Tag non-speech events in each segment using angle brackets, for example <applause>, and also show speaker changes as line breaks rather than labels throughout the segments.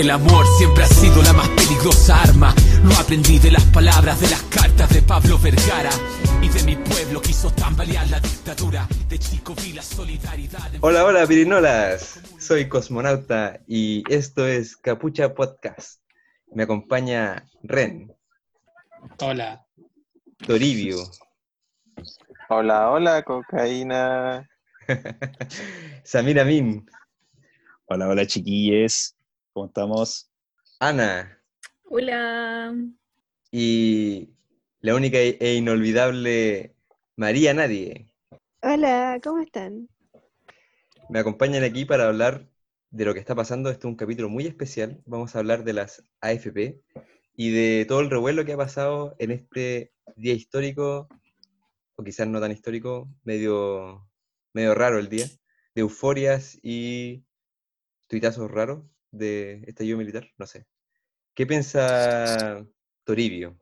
El amor siempre ha sido la más peligrosa arma. Lo aprendí de las palabras de las cartas de Pablo Vergara. Y de mi pueblo quiso tambalear la dictadura. De chico vi la solidaridad.
Hola, hola, pirinolas. Soy cosmonauta y esto es Capucha Podcast. Me acompaña Ren,
Hola.
Toribio,
Hola, hola, cocaína. <laughs>
Samir Amin,
Hola, hola chiquilles, ¿cómo estamos?
Ana
Hola.
y la única e e inolvidable María Nadie.
Hola, ¿cómo están?
Me acompañan aquí para hablar de lo que está pasando. Este es un capítulo muy especial. Vamos a hablar de las AFP y de todo el revuelo que ha pasado en este día histórico, o quizás no tan histórico, medio, medio raro el día, de euforias y tuitazos raros de estallido militar. No sé. ¿Qué piensa Toribio?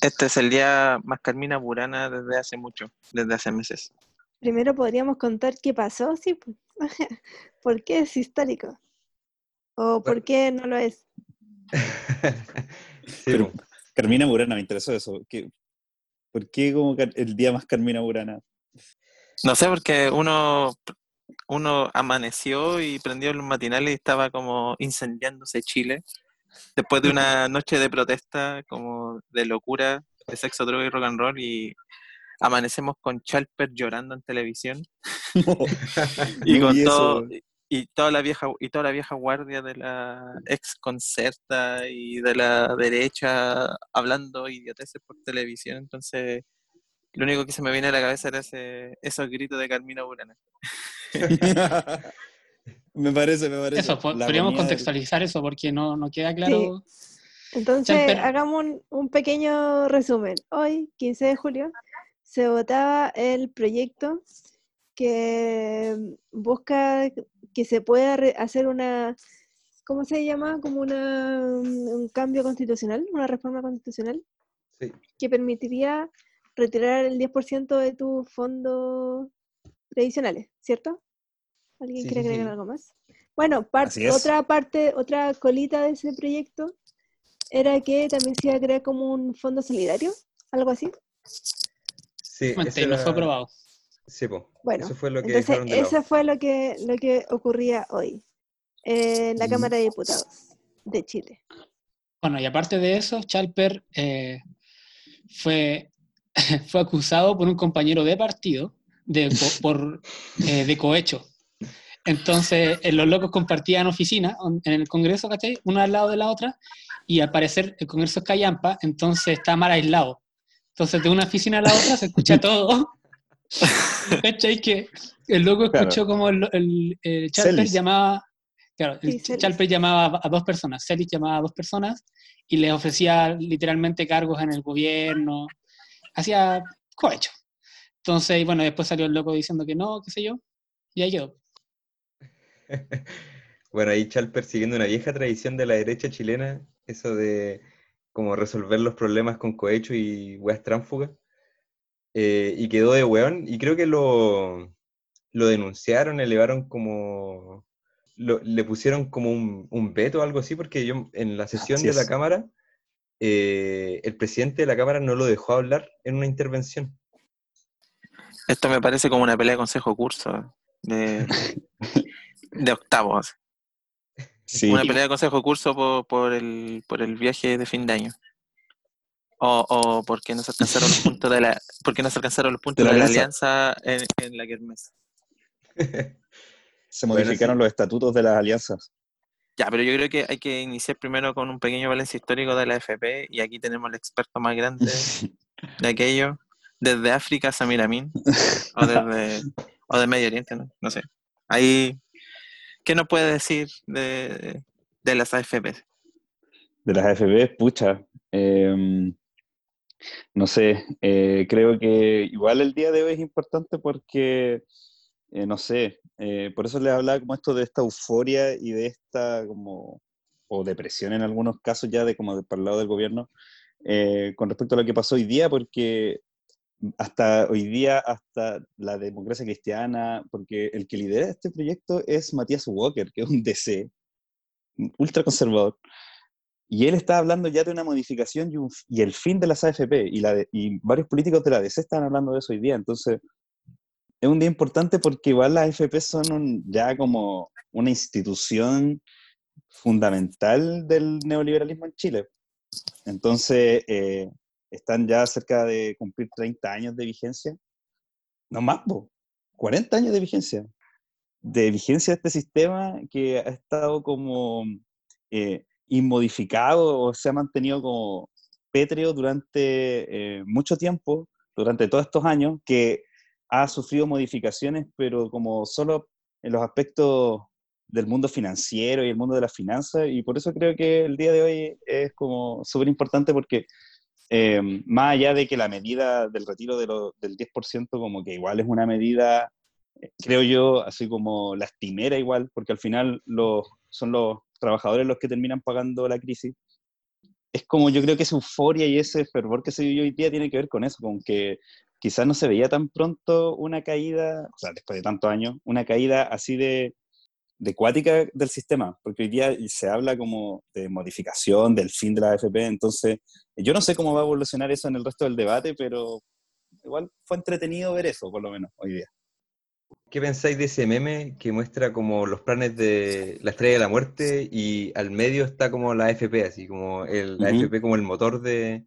Este es el día más Carmina Burana desde hace mucho, desde hace meses.
Primero podríamos contar qué pasó, sí. <laughs> ¿Por qué es histórico? ¿O por qué no lo es? <laughs>
Sí,
Pero. Carmina Burana, me interesó eso. ¿Qué- ¿Por qué como el día más Carmina Burana?
No sé, porque uno, uno amaneció y prendió los matinales y estaba como incendiándose Chile. Después de una noche de protesta, como de locura, de sexo, droga y rock and roll, y amanecemos con Chalper llorando en televisión. <laughs> <laughs> y con todo y toda la vieja y toda la vieja guardia de la ex concerta y de la derecha hablando idioteces por televisión entonces lo único que se me viene a la cabeza era ese, esos gritos de Carmina Burana <laughs>
me parece, me parece.
Eso, po-
La
podríamos contextualizar eso porque no, no queda claro.
Entonces, hagamos un, un pequeño resumen. Hoy, 15 de julio, se votaba el proyecto que busca que se pueda re- hacer una, ¿cómo se llama? Como una, un un cambio constitucional, una reforma constitucional,
Sí.
que permitiría retirar el 10% de tus fondos previsionales, ¿cierto? ¿Alguien
Sí,
quiere agregar
sí.
algo más? Bueno, otra parte, otra colita de ese proyecto era que también se iba a crear como un fondo solidario, algo así.
Sí,
no fue aprobado.
Sí, po.
Bueno,
eso fue lo que
Entonces,
de
eso fue lo que, lo que ocurría hoy en la
Mm.
Cámara de Diputados de Chile.
Bueno, y aparte de eso, Chalper eh, fue, <laughs> fue acusado por un compañero de partido de, <laughs> por, eh, de cohecho. Entonces, eh, los locos compartían oficina en el Congreso, ¿cachai? Una al lado de la otra, y al parecer el Congreso es callampa, entonces está mal aislado. Entonces, de una oficina a la otra se escucha <laughs> todo. ¿Cachai? Que el loco
Claro.
escuchó como el, el, el Chalper
Celis.
llamaba, claro, el
Sí, Celis.
Chalper llamaba a dos personas, Celis llamaba a dos personas y les ofrecía literalmente cargos en el gobierno, hacía cohecho. Entonces, bueno, después salió el loco diciendo que no, qué sé yo, y ahí quedó. <laughs>
Bueno, ahí Chalper siguiendo una vieja tradición de la derecha chilena, eso de como resolver los problemas con cohecho y weas tránfugas, eh, y quedó de weón, y creo que lo, lo denunciaron, elevaron como, lo- le pusieron como un, un veto o algo así, porque yo en la sesión de la
es.
Cámara, eh, el presidente de la Cámara no lo dejó hablar en una intervención.
esto me parece como una pelea de consejo curso de, de octavos
Sí,
una pelea de consejo curso por, por el, por el viaje de fin de año o, o porque no se alcanzaron los puntos de la porque no se alcanzaron los puntos
De
de
la
alianza en, en la Kermés
se
Bueno,
modificaron
sí.
los estatutos de las alianzas.
Ya, pero yo creo que hay que iniciar primero con un pequeño balance histórico de la FP y aquí tenemos al experto más grande <laughs> de aquello, desde África, Samir Amin, o desde <laughs> o de Medio Oriente, ¿no? No sé. Ahí, ¿qué nos puede decir de, de las AFP?
De las AFB, pucha. em, no sé, eh, creo que igual el día de hoy es importante porque, eh, no sé, eh, por eso les hablaba como esto de esta euforia y de esta como, o depresión en algunos casos ya de como de, para el lado del gobierno, eh, con respecto a lo que pasó hoy día, porque hasta hoy día, hasta la democracia cristiana, porque el que lidera este proyecto es Matías Walker, que es un DC, ultra conservador. Y él estaba hablando ya de una modificación y, el fin de las AFP, y, y varios políticos de la DC están hablando de eso hoy día. Entonces, es un día importante porque igual las AFP son un- ya como una institución fundamental del neoliberalismo en Chile. Entonces, eh, están ya cerca de cumplir 30 años de vigencia. No más, po, 40 años de vigencia. De vigencia de este sistema que ha estado como eh, inmodificado o se ha mantenido como pétreo durante eh, mucho tiempo, durante todos estos años, que ha sufrido modificaciones, pero como solo en los aspectos del mundo financiero y el mundo de las finanzas, y por eso creo que el día de hoy es como súper importante porque eh, más allá de que la medida del retiro de lo- del 10% como que igual es una medida, eh, creo yo, así como lastimera igual, porque al final los, son los trabajadores los que terminan pagando la crisis. Es como yo creo que esa euforia y ese fervor que se vive hoy día tiene que ver con eso, con que quizás no se veía tan pronto una caída, o sea, después de tantos años, una caída así de, de cuática del sistema, porque hoy día se habla como de modificación, del fin de la AFP, entonces yo no sé cómo va a evolucionar eso en el resto del debate, pero igual fue entretenido ver eso, por lo menos, hoy día.
¿Qué pensáis de ese meme que muestra como los planes de la estrella de la muerte y al medio está como la AFP, así como el, la
Ujú.
AFP como el motor de,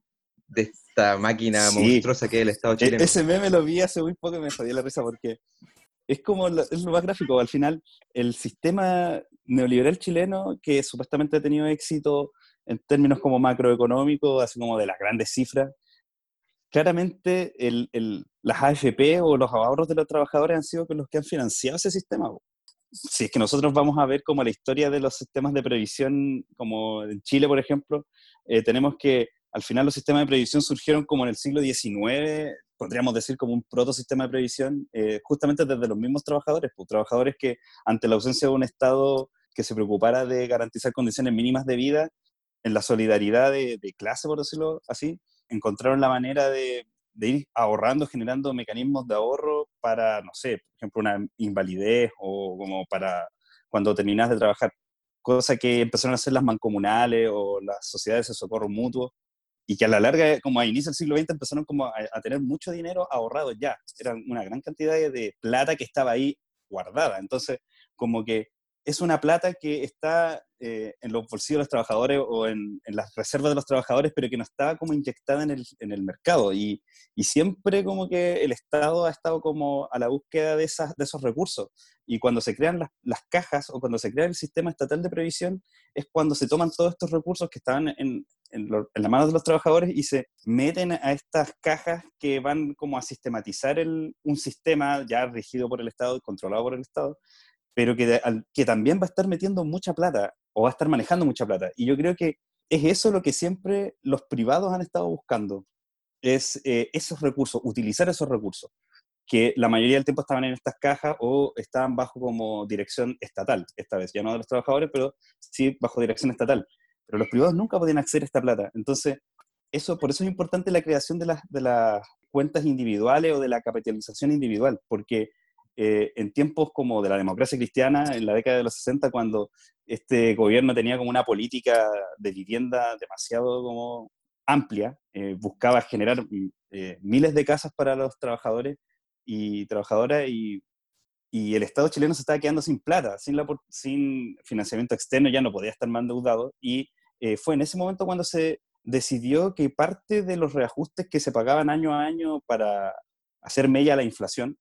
de esta máquina
Sí.
monstruosa que es el Estado
E-
chileno?
Ese meme lo vi hace muy poco y me jodí la risa porque es como lo, es lo más gráfico. Al final, el sistema neoliberal chileno, que supuestamente ha tenido éxito en términos como macroeconómicos, así como de las grandes cifras, claramente el- el- las AFP o los ahorros de los trabajadores han sido los que han financiado ese sistema. Si es que nosotros vamos a ver como la historia de los sistemas de previsión, como en Chile, por ejemplo, eh, tenemos que al final los sistemas de previsión surgieron como en el siglo XIX, podríamos decir como un protosistema de previsión, eh, justamente desde los mismos trabajadores, pues, trabajadores que ante la ausencia de un Estado que se preocupara de garantizar condiciones mínimas de vida, en la solidaridad de, clase, por decirlo así, encontraron la manera de, de ir ahorrando, generando mecanismos de ahorro para, no sé, por ejemplo, una invalidez o como para cuando terminas de trabajar, cosa que empezaron a hacer las mancomunales o las sociedades de socorro mutuo, y que a la larga, como a inicio del siglo XX, empezaron como a, tener mucho dinero ahorrado ya. Era una gran cantidad de, plata que estaba ahí guardada. Entonces, como que es una plata que está eh, en los bolsillos de los trabajadores o en, en, las reservas de los trabajadores, pero que no está como inyectada en el, en el mercado. Y, y, siempre como que el Estado ha estado como a la búsqueda de, esas, de esos recursos. Y cuando se crean las, las, cajas o cuando se crea el sistema estatal de previsión, es cuando se toman todos estos recursos que estaban en, en, lo, en la mano de los trabajadores y se meten a estas cajas que van como a sistematizar el, un sistema ya regido por el Estado, controlado por el Estado, pero que, que también va a estar metiendo mucha plata o va a estar manejando mucha plata. Y yo creo que es eso lo que siempre los privados han estado buscando, es eh, esos recursos, utilizar esos recursos, que la mayoría del tiempo estaban en estas cajas o estaban bajo como dirección estatal, esta vez, ya no de los trabajadores, pero sí bajo dirección estatal. Pero los privados nunca podían acceder a esta plata. Entonces, eso, por eso es importante la creación de las, de las cuentas individuales o de la capitalización individual, porque eh, en tiempos como de la democracia cristiana, en la década de los 60, cuando este gobierno tenía como una política de vivienda demasiado como amplia, eh, buscaba generar eh, miles de casas para los trabajadores y trabajadoras y, y, el Estado chileno se estaba quedando sin plata, sin, la, sin financiamiento externo, ya no podía estar más endeudado y eh, fue en ese momento cuando se decidió que parte de los reajustes que se pagaban año a año para hacer mella la inflación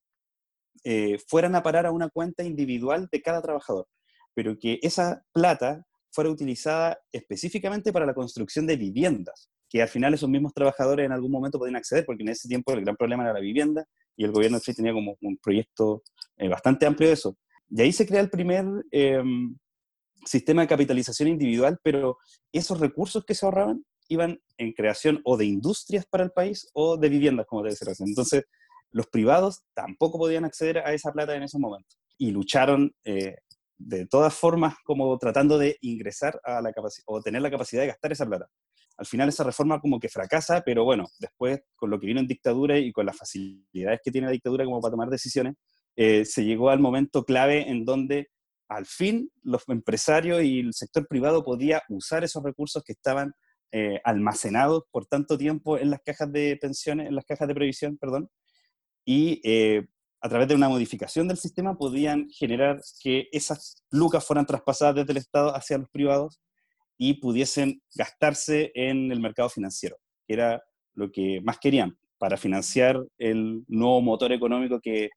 eh, fueran a parar a una cuenta individual de cada trabajador, pero que esa plata fuera utilizada específicamente para la construcción de viviendas, que al final esos mismos trabajadores en algún momento podían acceder, porque en ese tiempo el gran problema era la vivienda y el gobierno sí tenía como un proyecto eh, bastante amplio de eso. Y ahí se crea el primer eh, sistema de capitalización individual, pero esos recursos que se ahorraban iban en creación o de industrias para el país o de viviendas, como ser así. Entonces, los privados tampoco podían acceder a esa plata en esos momentos y lucharon eh, de todas formas como tratando de ingresar a la capacidad o tener la capacidad de gastar esa plata. Al final esa reforma como que fracasa, pero bueno, después con lo que vino en dictadura y con las facilidades que tiene la dictadura como para tomar decisiones, eh, se llegó al momento clave en donde al fin los empresarios y el sector privado podía usar esos recursos que estaban eh, almacenados por tanto tiempo en las cajas de pensiones, en las cajas de previsión, perdón, y eh, a través de una modificación del sistema podían generar que esas lucas fueran traspasadas desde el Estado hacia los privados y pudiesen gastarse en el mercado financiero, que era lo que más querían para financiar el nuevo motor económico que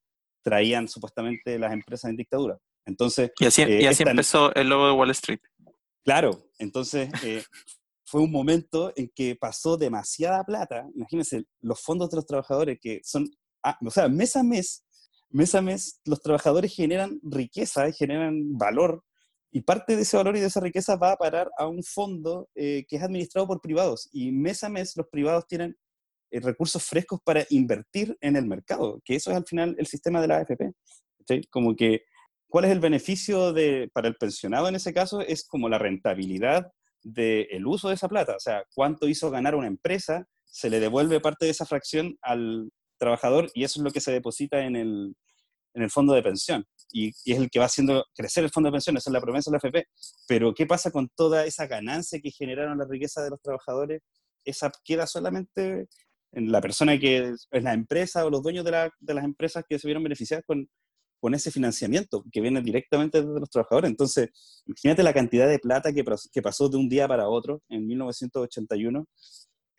traían supuestamente las empresas en dictadura. Entonces,
Y así,
eh,
y así
esta-
empezó el logo de Wall Street.
Claro, entonces eh, fue un momento en que pasó demasiada plata. Imagínense, los fondos de los trabajadores que son, ah, o sea, mes a mes, mes a mes, los trabajadores generan riqueza generan valor. Y parte de ese valor y de esa riqueza va a parar a un fondo eh, que es administrado por privados. Y mes a mes los privados tienen eh, recursos frescos para invertir en el mercado, que eso es al final el sistema de la AFP. ¿cachai? Como que ¿Cuál es el beneficio de, para el pensionado en ese caso? Es como la rentabilidad del uso de esa plata. O sea, cuánto hizo ganar una empresa, se le devuelve parte de esa fracción al trabajador y eso es lo que se deposita en el, en el fondo de pensión. Y, y es el que va haciendo crecer el fondo de pensión, esa es la promesa de la AFP. Pero ¿qué pasa con toda esa ganancia que generaron la riqueza de los trabajadores? Esa queda solamente en la persona que es la empresa o los dueños de, la- de las empresas que se vieron beneficiadas con, con ese financiamiento que viene directamente de los trabajadores. Entonces, imagínate la cantidad de plata que, que pasó de un día para otro en 1981.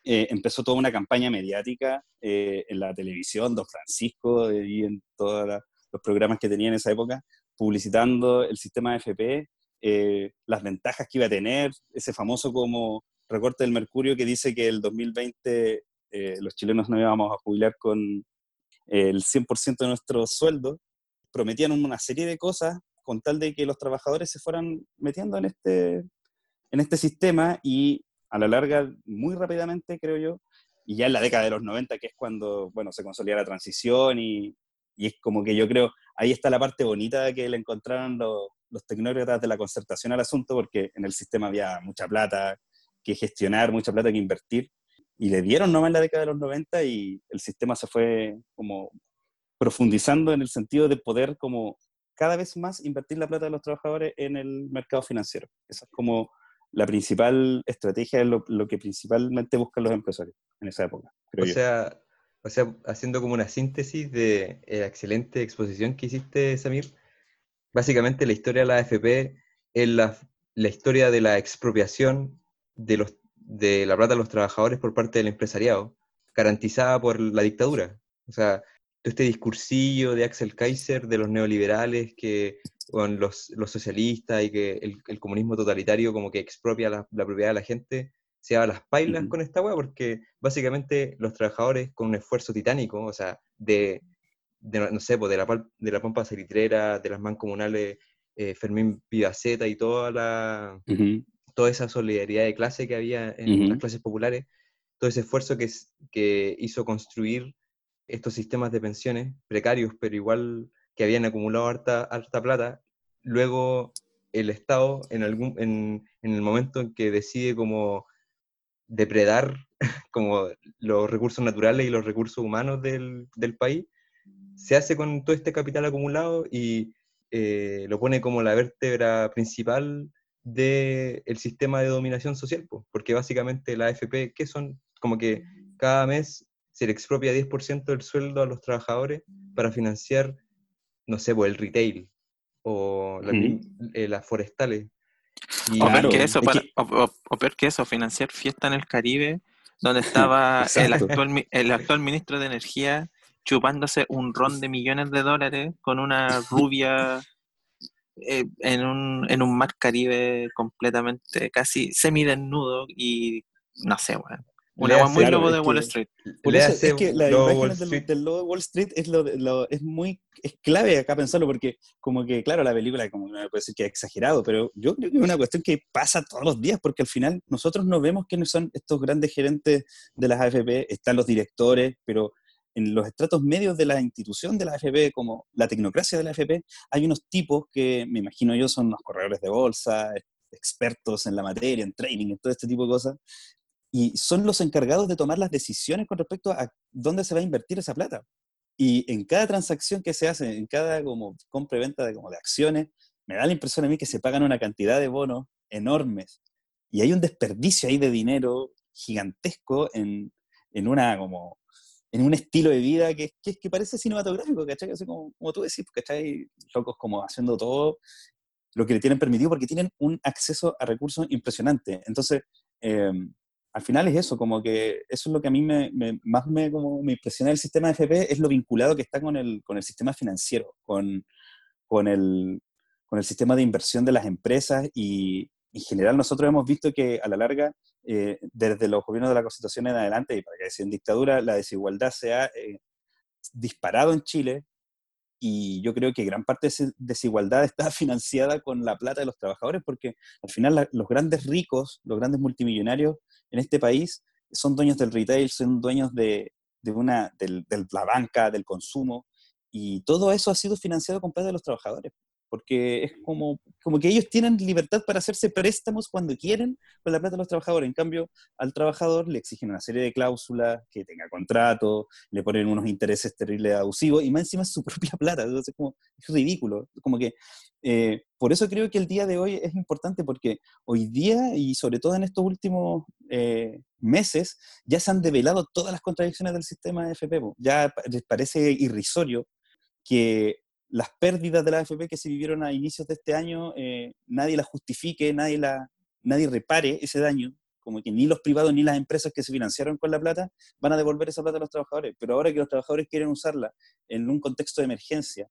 Eh, empezó toda una campaña mediática eh, en la televisión, Don Francisco eh, y en todos los programas que tenía en esa época, publicitando el sistema AFP, eh, las ventajas que iba a tener, ese famoso como recorte del Mercurio que dice que el 2020 eh, los chilenos no íbamos a jubilar con el 100% de nuestro sueldo, prometían una serie de cosas con tal de que los trabajadores se fueran metiendo en este, en este sistema y a la larga, muy rápidamente, creo yo, y ya en la década de los 90, que es cuando, bueno, se consolida la transición y, y es como que yo creo, ahí está la parte bonita que le encontraron los, los tecnócratas de la concertación al asunto, porque en el sistema había mucha plata que gestionar, mucha plata que invertir, y le dieron nomás en la década de los 90 y el sistema se fue como profundizando en el sentido de poder como cada vez más invertir la plata de los trabajadores en el mercado financiero. Esa es como la principal estrategia, lo, lo que principalmente buscan los empresarios en esa época, creo
O
yo.
sea, o sea, haciendo como una síntesis de la excelente exposición que hiciste, Samir, básicamente la historia de la AFP es la, la historia de la expropiación de, los, de la plata de los trabajadores por parte del empresariado, garantizada por la dictadura. O sea, todo este discursillo de Axel Kaiser, de los neoliberales, que con los, los socialistas y que el, el comunismo totalitario como que expropia la, la propiedad de la gente, se va a las pailas con esta weá, porque básicamente los trabajadores con un esfuerzo titánico, o sea, de, de, no sé, pues, de la, de la Pampa Salitrera, de las mancomunales eh, Fermín Pivaceta y toda la, toda esa solidaridad de clase que había en
Ujú.
las clases populares, todo ese esfuerzo que, que hizo construir estos sistemas de pensiones precarios, pero igual que habían acumulado harta, harta plata, luego el Estado, en, algún, en, en el momento en que decide como depredar <laughs> como los recursos naturales y los recursos humanos del, del país, se hace con todo este capital acumulado y eh, lo pone como la vértebra principal del sistema de dominación social, po, porque básicamente la AFP, que son como que cada mes se le expropia 10% del sueldo a los trabajadores para financiar, no sé, pues el retail o eh, las forestales. Y-
O peor
Claro,
que eso,
es
para-
que-
o, o- peor que eso, financiar fiesta en el Caribe, donde <laughs> estaba el actual, mi- el actual ministro de Energía chupándose un ron de millones de dólares con una rubia eh, en, un, en un mar Caribe completamente casi semidesnudo y no sé, weón.
Le
agua muy lobo de Wall Street.
Por eso es que
Lobo Wall
imágenes del, logo de Wall Street es, lo, de- lo- es muy es clave acá pensarlo porque como que claro la película como puede decir que es exagerado pero yo creo que es una cuestión que pasa todos los días porque al final nosotros no vemos quiénes son estos grandes gerentes de las AFP están los directores pero en los estratos medios de la institución de la AFP como la tecnocracia de la AFP hay unos tipos que me imagino yo son los corredores de bolsa expertos en la materia en trading en todo este tipo de cosas y son los encargados de tomar las decisiones con respecto a dónde se va a invertir esa plata. Y en cada transacción que se hace, en cada como compra y venta de, como de acciones, me da la impresión a mí que se pagan una cantidad de bonos enormes y hay un desperdicio ahí de dinero gigantesco en, en una como en un estilo de vida que, que, que parece cinematográfico, ¿cachai? Así como, como tú decís, ¿cachai? Locos como haciendo todo lo que le tienen permitido porque tienen un acceso a recursos impresionante. Entonces, eh, al final es eso, como que eso es lo que a mí me, me, más me, como me impresiona del sistema de FP, es lo vinculado que está con el, con el sistema financiero, con, con, el, con el sistema de inversión de las empresas y en general nosotros hemos visto que a la larga, eh, desde los gobiernos de la Constitución en adelante, y para que decir en dictadura, la desigualdad se ha eh, disparado en Chile, y yo creo que gran parte de esa desigualdad <laughs> está financiada con la plata de los trabajadores, porque al final los grandes ricos, los grandes multimillonarios en este país son dueños del retail, son dueños de, de una, del, de la banca, del consumo, y todo eso ha sido financiado con plata de los trabajadores porque es como, como que ellos tienen libertad para hacerse préstamos cuando quieren con la plata de los trabajadores. En cambio, al trabajador le exigen una serie de cláusulas, que tenga contrato, le ponen unos intereses terribles abusivos, y más encima su <laughs> propia plata. Entonces, como, es ridículo. Como que, eh, por eso creo que el día de hoy es importante, porque hoy día, y sobre todo en estos últimos eh, meses, ya se han develado todas las contradicciones del sistema de FP. Ya les parece irrisorio que las pérdidas de la AFP que se vivieron a inicios de este año, eh, nadie las justifique, nadie, la, nadie repare ese daño, como que ni los privados ni las empresas que se financiaron con la plata van a devolver esa plata a los trabajadores. Pero ahora que los trabajadores quieren usarla en un contexto de emergencia,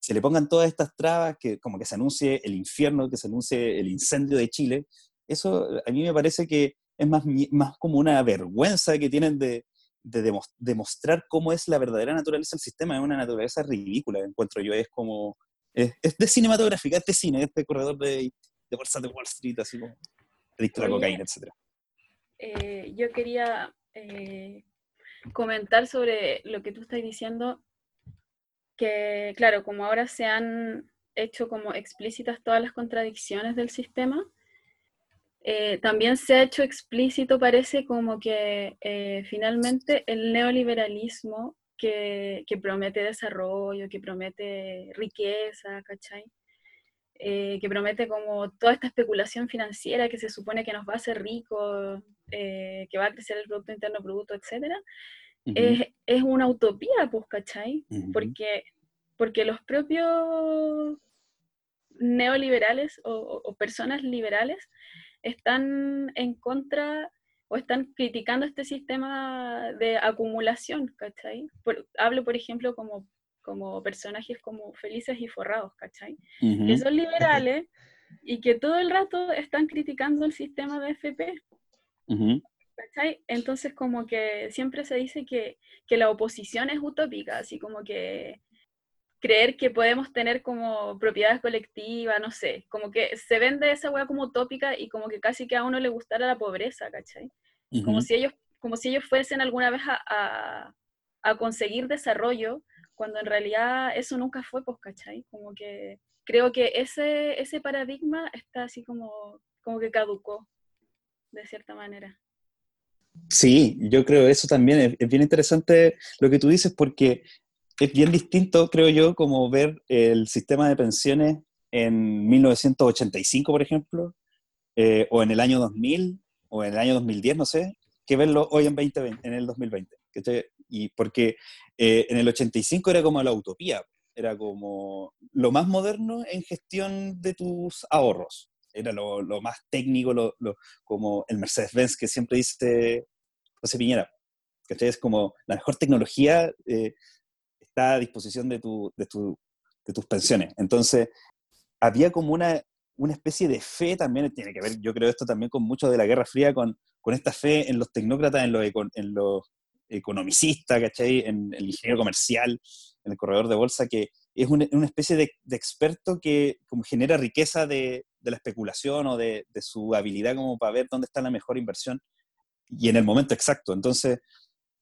se le pongan todas estas trabas, que como que se anuncie el infierno, que se anuncie el incendio de Chile, eso a mí me parece que es más, más como una vergüenza que tienen de, de demostrar cómo es la verdadera naturaleza del sistema, es una naturaleza ridícula, encuentro yo, es como, es, es de cinematográfica, es de cine, este corredor de, de bolsas de Wall Street, así como adicto a la cocaína, etc.
Eh, yo quería eh, comentar sobre lo que tú estás diciendo, que claro, como ahora se han hecho como explícitas todas las contradicciones del sistema, eh, también se ha hecho explícito, parece como que eh, finalmente el neoliberalismo que, que, promete desarrollo, que promete riqueza, ¿cachai? Eh, que promete como toda esta especulación financiera que se supone que nos va a hacer ricos, que va a crecer el Producto Interno Bruto, etc., uh -huh. es, es, una utopía, pues, ¿cachai? Uh -huh. porque, porque los propios neoliberales o, o personas liberales están en contra o están criticando este sistema de acumulación, ¿cachai? Por, hablo, por ejemplo, como, como personajes como Felices y Forrados, ¿cachai? Uh -huh. Que son liberales y que todo el rato están criticando el sistema de FP. Uh -huh. ¿cachai? Entonces, como que siempre se dice que, que la oposición es utópica, así como que creer que podemos tener como propiedades colectivas, no sé, como que se vende esa weá como utópica y como que casi que a uno le gustara la pobreza, ¿cachai? Uh -huh. Como si ellos, como si ellos fuesen alguna vez a, a, a, conseguir desarrollo, cuando en realidad eso nunca fue, pues, ¿cachai? Como que creo que ese, ese paradigma está así como, como que caducó, de cierta manera.
Sí, yo creo eso también es, es bien interesante lo que tú dices porque es bien distinto, creo yo, como ver el sistema de pensiones en 1985, por ejemplo, eh, o en el año 2000, o en el año 2010, no sé, que verlo hoy en, 2020, en el 2020. Y porque eh, en el 85 era como la utopía, era como lo más moderno en gestión de tus ahorros. Era lo, más técnico, lo, como el Mercedes-Benz que siempre dice José Piñera. ¿cachai? Es como la mejor tecnología eh, está a disposición de, tu, de, tu, de, tus pensiones. Entonces, había como una, una especie de fe también, tiene que ver, yo creo esto también con mucho de la Guerra Fría, con, con esta fe en los tecnócratas, en los, en los economicistas. En el ingeniero comercial, en el corredor de bolsa, que es una, una especie de, de, experto que como genera riqueza de, de la especulación o de, de, su habilidad como para ver dónde está la mejor inversión y en el momento exacto. Entonces,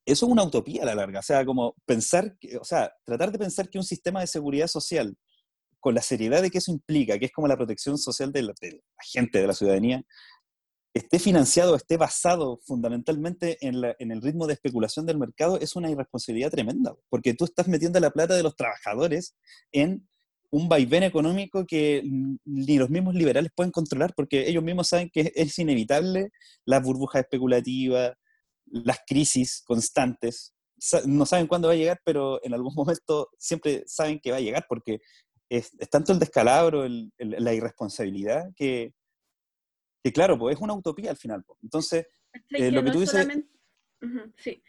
eso es una utopía a la larga. O sea, como pensar, que, o sea, tratar de pensar que un sistema de seguridad social, con la seriedad de que eso implica, que es como la protección social de la, de la gente, de la ciudadanía, esté financiado, esté basado fundamentalmente en, la, en, el ritmo de especulación del mercado, es una irresponsabilidad tremenda, porque tú estás metiendo la plata de los trabajadores en un vaivén económico que ni los mismos liberales pueden controlar, porque ellos mismos saben que es inevitable la burbuja especulativa, las crisis constantes. No saben cuándo va a llegar, pero en algún <laughs> momento siempre saben que va a llegar, porque es, tanto el descalabro, la irresponsabilidad, que, que, claro, pues es una utopía al final. Pues. Entonces, eh, lo que tú dices...
sí,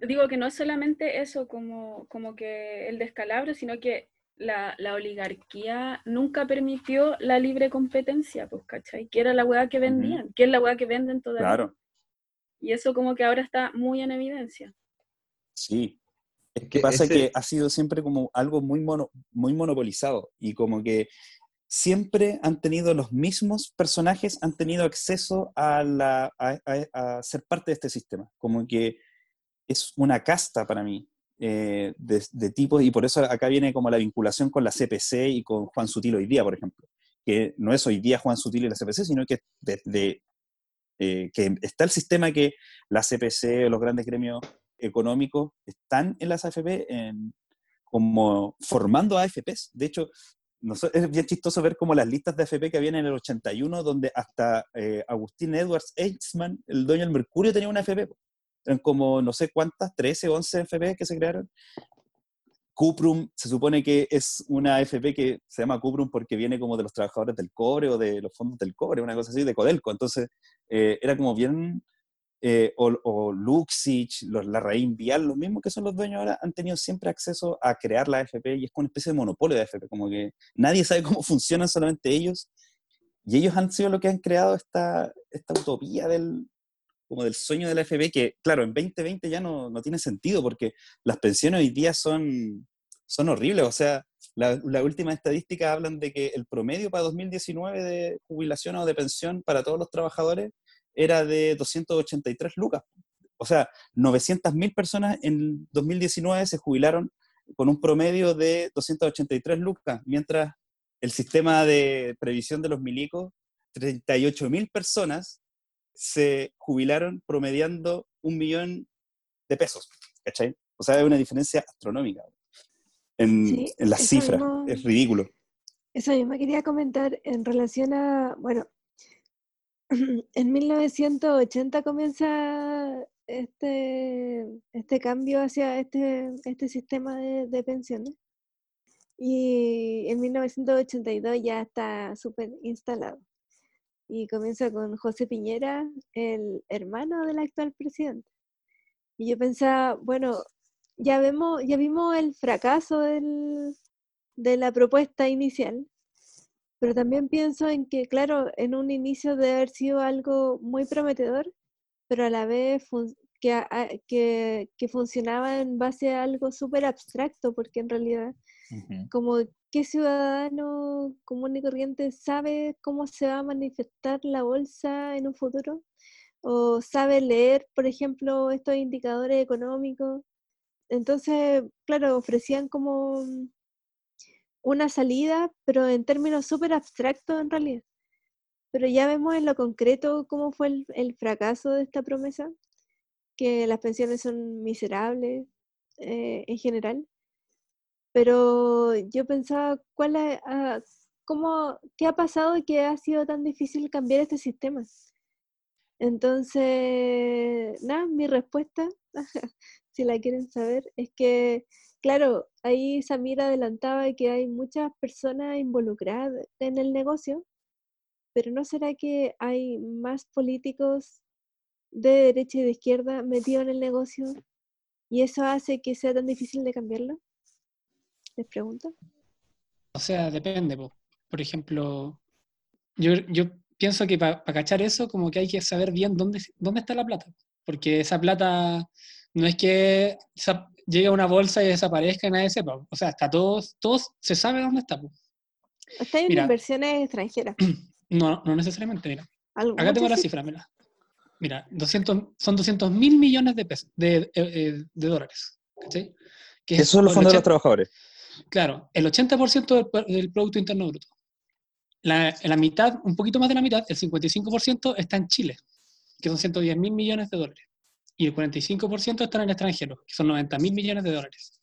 digo que no es solamente eso como, como que el descalabro, sino que la, oligarquía nunca permitió la libre competencia, pues, ¿cachai? Que era la hueá que vendían, que es la hueá que venden todavía. Claro. Y eso como que ahora está muy en evidencia.
Sí. Es que pasa que ha sido siempre como algo muy, mono, muy monopolizado y como que siempre han tenido los mismos personajes, han tenido acceso a, la, a, ser parte de este sistema. Como que es una casta para mí. Eh, de, tipos, y por eso acá viene como la vinculación con la CPC y con Juan Sutil hoy día, por ejemplo, que no es hoy día Juan Sutil y la CPC, sino que desde eh, que está el sistema que la CPC los grandes gremios económicos están en las AFP en, como formando AFPs. De hecho, es bien chistoso ver como las listas de AFP que habían en el 81, donde hasta eh, Agustín Edwards Eichmann, el dueño del Mercurio, tenía una AFP eran como no sé cuántas, 13, 11 FP que se crearon. Cuprum se supone que es una FP que se llama Cuprum porque viene como de los trabajadores del cobre o de los fondos del cobre, una cosa así, de Codelco. Entonces, eh, era como bien, eh, o, o, Luxich, los, la raíz Vial, los mismos que son los dueños ahora, han tenido siempre acceso a crear la FP y es como una especie de monopolio de FP, como que nadie sabe cómo <laughs> funcionan, solamente ellos. Y ellos han sido los que han creado esta, esta utopía del, como del sueño de la FP, que claro, en 2020 ya no, no tiene sentido porque las pensiones hoy día son, son horribles. O sea, la, la última estadística hablan de que el promedio para 2019 de jubilación o de pensión para todos los trabajadores era de 283 lucas. O sea, 900.000 personas en 2019 se jubilaron con un promedio de 283 lucas, mientras el sistema de previsión de los milicos, 38.000 personas se jubilaron promediando un millón de pesos, ¿cachai? O sea, hay una diferencia astronómica en, en las cifras, es ridículo.
Eso yo me quería comentar en relación a, bueno, <clears throat> en 1980 comienza este, este cambio hacia este, este sistema de, de pensiones y en 1982 ya está súper instalado y comienza con José Piñera, el hermano del actual presidente. Y yo pensaba, bueno, ya vemos, ya vimos el fracaso del, de la propuesta inicial, pero también pienso en que, claro, en un inicio debe haber sido algo muy prometedor, pero a la vez que, que, que, funcionaba en base a algo súper abstracto, porque en realidad, como ¿qué ciudadano común y corriente sabe cómo se va a manifestar la bolsa en un futuro? ¿O sabe leer, por ejemplo, estos indicadores económicos? Entonces, claro, ofrecían como una salida, pero en términos súper abstractos en realidad. Pero ya vemos en lo concreto cómo fue el, fracaso de esta promesa, que las pensiones son miserables eh, en general pero yo pensaba, ¿cuál ah, cómo, ¿qué ha pasado y que ha sido tan difícil cambiar este sistema? Entonces, nada, mi respuesta, <laughs> si la quieren saber, es que, claro, ahí Samira adelantaba que hay muchas personas involucradas en el negocio, pero ¿no será que hay más políticos de derecha y de izquierda metidos en el negocio y eso hace que sea tan difícil de cambiarlo? les pregunto?
O sea, depende. Por ejemplo, yo, yo pienso que para cachar eso, como que hay que saber bien dónde, dónde está la plata. Porque esa plata no es que llegue a una bolsa y desaparezca y nadie sepa. O sea, está todos, todos se sabe dónde está.
Está en inversiones extranjeras. <clears throat>
No, no necesariamente, mira. Acá tengo la cifra, mira. Mira, 200, son 200 mil millones de, pesos, de, eh, eh, de dólares. ¿sí?
Que Esos son los fondos de los trabajadores.
Claro, el 80% del, Producto Interno Bruto. La, la, mitad, un poquito más de la mitad, el 55% está en Chile, que son 110 mil millones de dólares. Y el 45% está en el extranjero, que son 90 mil millones de dólares.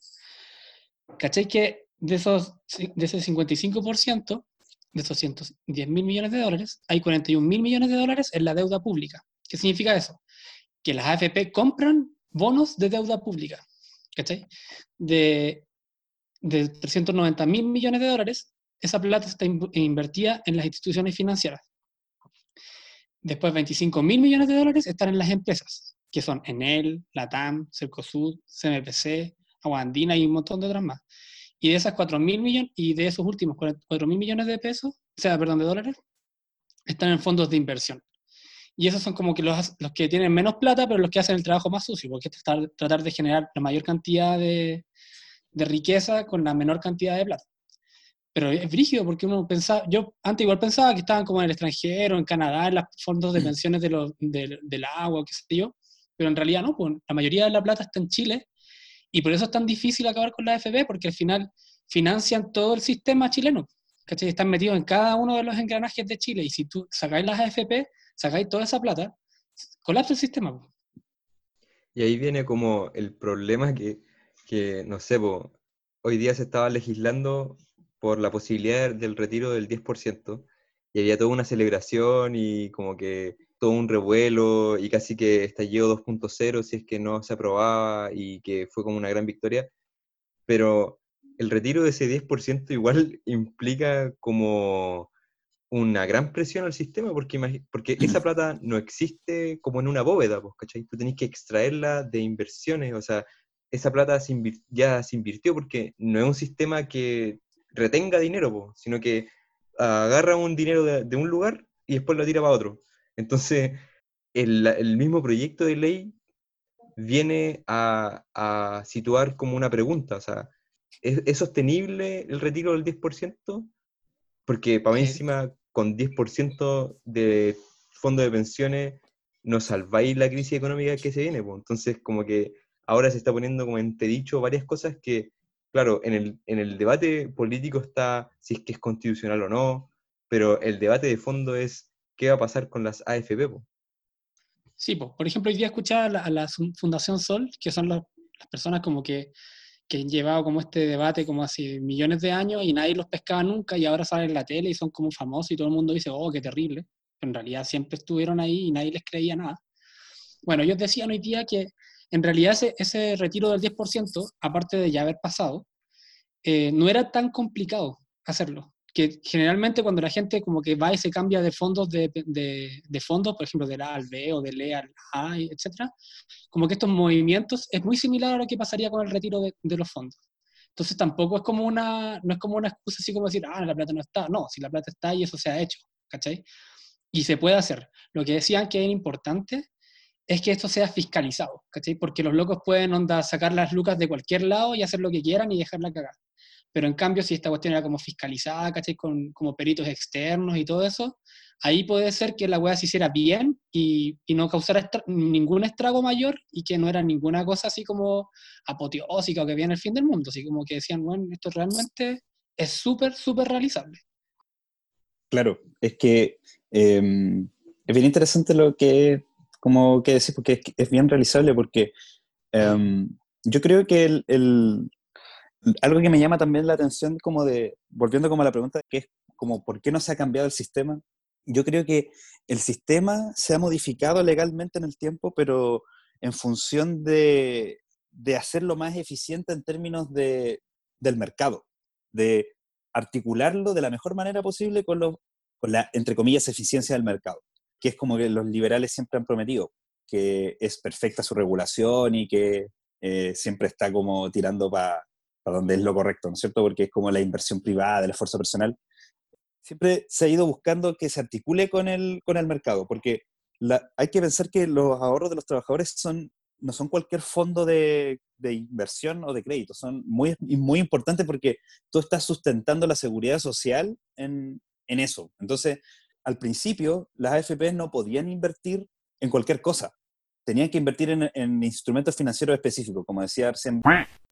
¿Cachai? Que de, esos, de ese 55%, de esos 110 mil millones de dólares, hay 41 mil millones de dólares en la deuda pública. ¿Qué significa eso? Que las AFP compran bonos de deuda pública. ¿Cachai? De, de 390 mil millones de dólares, esa plata está invertida en las instituciones financieras. Después, 25 mil millones de dólares están en las empresas, que son Enel, Latam, Cercosud, CMPC, Aguandina y un montón de otras más. Y de esas 4 mil millones, y de esos últimos 4 mil millones de pesos, o sea, perdón, de dólares, están en fondos de inversión. Y esos son como que los, los que tienen menos plata, pero los que hacen el trabajo más sucio, porque es tratar, tratar de generar la mayor cantidad de, de riqueza con la menor cantidad de plata. Pero es brígido porque uno pensaba, yo antes igual pensaba que estaban como en el extranjero, en Canadá, en los fondos de mm. pensiones de los, del agua, qué sé yo, pero en realidad no, pues la mayoría de la plata está en Chile y por eso es tan difícil acabar con la AFP, porque al final financian todo el sistema chileno, ¿cachai? Están metidos en cada uno de los engranajes de Chile y si tú sacáis las AFP, sacáis toda esa plata, colapsa el sistema.
Y ahí viene como el problema que que, no sé, hoy día se estaba legislando por la posibilidad del retiro del 10%, y había toda una celebración y como que todo un revuelo y casi que estalló 2.0 si es que no se aprobaba y que fue como una gran victoria, pero el retiro de ese 10% igual <laughs> implica como una gran presión al sistema porque, porque esa <clears throat> plata no existe como en una bóveda, pues, ¿cachai? Tú tenés que extraerla de inversiones, o sea, esa plata ya se invirtió porque no es un sistema que retenga dinero, sino que agarra un dinero de, un lugar y después lo tira para otro. Entonces, el, mismo proyecto de ley viene a, situar como una pregunta, o sea, ¿es, sostenible el retiro del 10%? Porque para mí encima, con 10% de fondo de pensiones, no salváis la crisis económica que se viene. Entonces, como que ahora se está poniendo como entredicho varias cosas que, claro, en el, en el debate político está si es que es constitucional o no, pero el debate de fondo es qué va a pasar con las AFP.
Sí, por ejemplo, hoy día escuchaba a la, Fundación Sol, que son las personas como que, que han llevado como este debate como hace millones de años y nadie los pescaba nunca y ahora salen en la tele y son como famosos y todo el mundo dice, oh, qué terrible. Pero en realidad siempre estuvieron ahí y nadie les creía nada. Bueno, ellos decían hoy día que en realidad ese, retiro del 10%, aparte de ya haber pasado, eh, no era tan complicado hacerlo. Que generalmente cuando la gente como que va y se cambia de fondos, de, fondos, por ejemplo, del A al B o del E al A, etc., como que estos movimientos es muy similar a lo que pasaría con el retiro de, los fondos. Entonces tampoco es como una, no es como una excusa así como decir, ah, la plata no está. No, si la plata está y eso se ha hecho, ¿cachai? Y se puede hacer. Lo que decían que era importante es que esto sea fiscalizado, ¿cachai? Porque los locos pueden onda, sacar las lucas de cualquier lado y hacer lo que quieran y dejarla cagar. Pero en cambio, si esta cuestión era como fiscalizada, ¿cachai? Con como peritos externos y todo eso, ahí puede ser que la weá se hiciera bien y, y no causara ningún estrago mayor y que no era ninguna cosa así como apoteósica o que viene el fin del mundo. Así como que decían, bueno, esto realmente es súper, súper realizable.
Claro, es que em, es bien interesante lo que como que decir, porque es, bien realizable, porque em, yo creo que el, algo que me llama también la atención, como de, volviendo como a la pregunta, que es como, ¿por qué no se ha cambiado el sistema? Yo creo que el sistema se ha modificado legalmente en el tiempo, pero en función de, de hacerlo más eficiente en términos de, del mercado, de articularlo de la mejor manera posible con, lo, con la, entre comillas, eficiencia del mercado que es como que los liberales siempre han prometido, que es perfecta su regulación y que eh, siempre está como tirando para donde es lo correcto, ¿no es cierto? Porque es como la inversión privada, el esfuerzo personal. Siempre se ha ido buscando que se articule con el, con el mercado, porque hay que pensar que los ahorros de los trabajadores son, no son cualquier fondo de, de inversión o de crédito, son muy, muy importantes porque tú estás sustentando la seguridad social en, en eso. Entonces, al principio las AFP no podían invertir en cualquier cosa. Tenían que invertir en, instrumentos financieros específicos, como decía Arsen,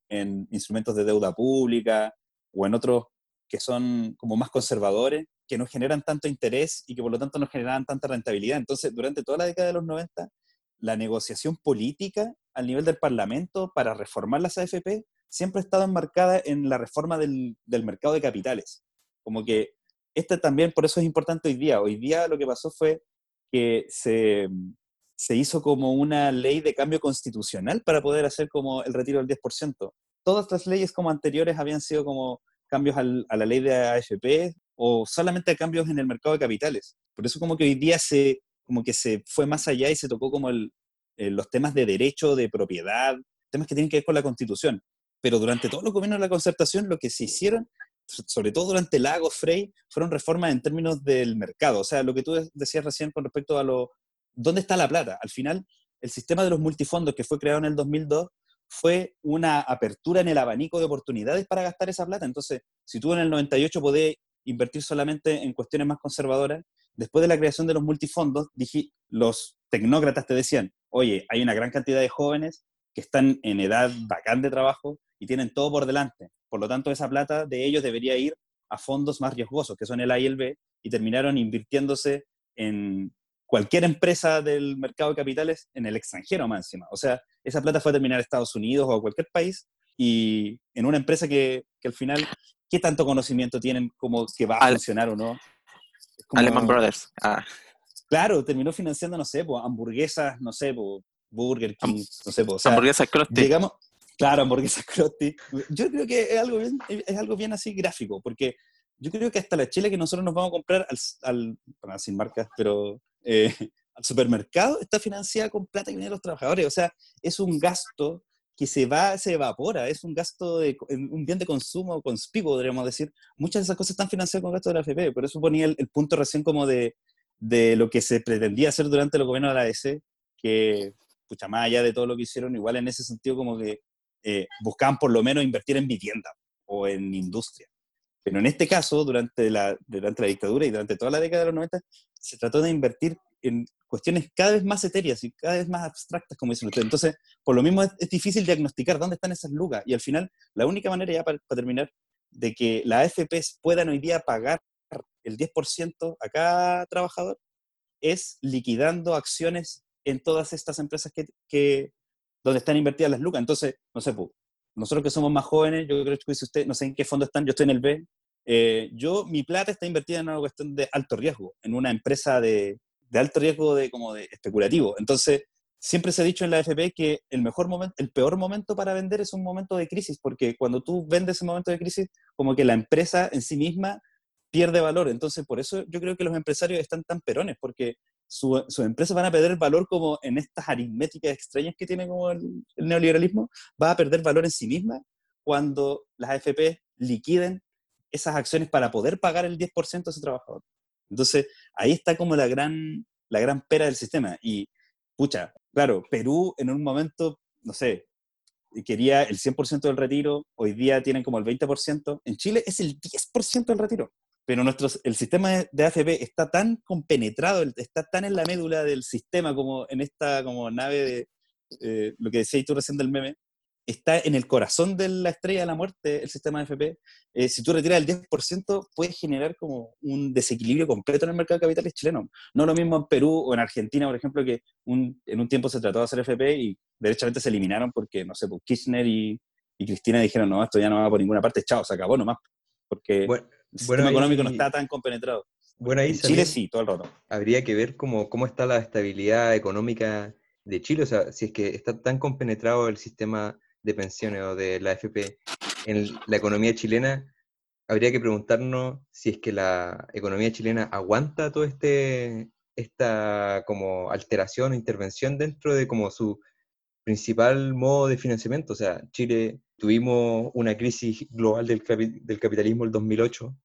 en instrumentos de deuda pública o en otros que son como más conservadores, que no generan tanto interés y que por lo tanto no generan tanta rentabilidad. Entonces, durante toda la década de los 90, la negociación política al nivel del Parlamento para reformar las AFP siempre ha estado enmarcada en la reforma del, del mercado de capitales. Como que este también, por eso es importante hoy día. Hoy día lo que pasó fue que se, se hizo como una ley de cambio constitucional para poder hacer como el retiro del 10%. Todas las leyes como anteriores habían sido como cambios a la ley de AFP o solamente cambios en el mercado de capitales. Por eso como que hoy día se, como que se fue más allá y se tocó como el, eh, los temas de derecho, de propiedad, temas que tienen que ver con la constitución. Pero durante todos los gobiernos de la concertación lo que se hicieron, so- sobre todo durante Lagos, Frey, fueron reformas en términos del mercado. O sea, lo que tú de- decías recién con respecto a lo, ¿dónde está la plata? Al final, el sistema de los multifondos que fue creado en el 2002 fue una apertura en el abanico de oportunidades para gastar esa plata. Entonces, si tú en el 98 podés invertir solamente en cuestiones más conservadoras, después de la creación de los multifondos, dije, los tecnócratas te decían, oye, hay una gran cantidad de jóvenes que están en edad bacán de trabajo y tienen todo por delante. Por lo tanto, esa plata de ellos debería ir a fondos más riesgosos, que son el A y el B, y terminaron invirtiéndose en cualquier empresa del mercado de capitales en el extranjero más encima. O sea, esa plata fue a terminar a Estados Unidos o a cualquier país y en una empresa que, que al final, ¿qué tanto conocimiento tienen como que va a
Ale-
funcionar o no? Como-
Aleman Brothers. Ah,
Claro, terminó financiando, no sé, hamburguesas, no sé, Burger King, no sé, o sea,
hamburguesa Krusty.
llegamos, claro, hamburguesas <laughs> Krusty. Yo creo que es algo bien, es algo bien así gráfico, porque yo creo que hasta la chile que nosotros nos vamos a comprar al, al bueno, sin marcas, pero eh, <laughs> al supermercado está financiada con plata que viene de los trabajadores. O sea, es un gasto que se va, se evapora, es un gasto de un bien de consumo conspicuo, podríamos decir. Muchas de esas cosas están financiadas con gastos de la AFP, por eso ponía el, punto recién como de, de lo que se pretendía hacer durante el gobierno de la ADC, que, pucha, más allá de todo lo que hicieron, igual en ese sentido como que eh, buscaban por lo menos invertir en vivienda o en industria. Pero en este caso, durante la, durante la dictadura y durante toda la década de los 90, se trató de invertir en cuestiones cada vez más etéreas y cada vez más abstractas, como dicen ustedes. Entonces, por lo mismo es, es difícil diagnosticar dónde están esas lucas. Y al final, la única manera, ya para, para terminar, de que las AFPs puedan hoy día pagar el 10% a cada trabajador es liquidando acciones en todas estas empresas que, que donde están invertidas las lucas. Entonces, no sé, pues, nosotros que somos más jóvenes, yo creo que si usted, no sé en qué fondo están, yo estoy en el B, eh, yo, mi plata está invertida en una cuestión de alto riesgo, en una empresa de, alto riesgo de, como de especulativo. Entonces, siempre se ha dicho en la AFP que el mejor momento, el peor momento para vender es un momento de crisis, porque cuando tú vendes ese momento de crisis, como que la empresa en sí misma pierde valor. Entonces, por eso yo creo que los empresarios están tan perones, porque sus su empresas van a perder valor como en estas aritméticas extrañas que tiene como el, neoliberalismo, va a perder valor en sí misma cuando las AFP liquiden esas acciones para poder pagar el 10% de ese trabajador. Entonces, ahí está como la gran, la gran pera del sistema. Y, pucha, claro, Perú en un momento, no sé, quería el 100% del retiro, hoy día tienen como el 20%, en Chile es el 10% del retiro pero nuestro, el sistema de AFP está tan compenetrado, está tan en la médula del sistema como en esta como nave de eh, lo que decías tú recién del meme, está en el corazón de la estrella de la muerte el sistema de AFP. Eh, si tú retiras el 10%, puedes generar como un desequilibrio completo en el mercado de capitales chileno. No lo mismo en Perú o en Argentina, por ejemplo, que un, en un tiempo se trató de hacer AFP y derechamente se eliminaron porque, no sé, pues Kirchner y, y Cristina dijeron, no, esto ya no va por ninguna parte, chao, se acabó nomás. Porque...
Bueno
el sistema
bueno,
económico
ahí,
no está tan compenetrado.
Bueno, ahí
en Chile sí, todo el rato.
Habría que ver cómo, cómo está la estabilidad económica de Chile, o sea, si es que está tan compenetrado el sistema de pensiones o de la AFP en la economía chilena, habría que preguntarnos si es que la economía chilena aguanta todo este esta como alteración o intervención dentro de como su principal modo de financiamiento. O sea, Chile tuvimos una crisis global del, del capitalismo el 2008,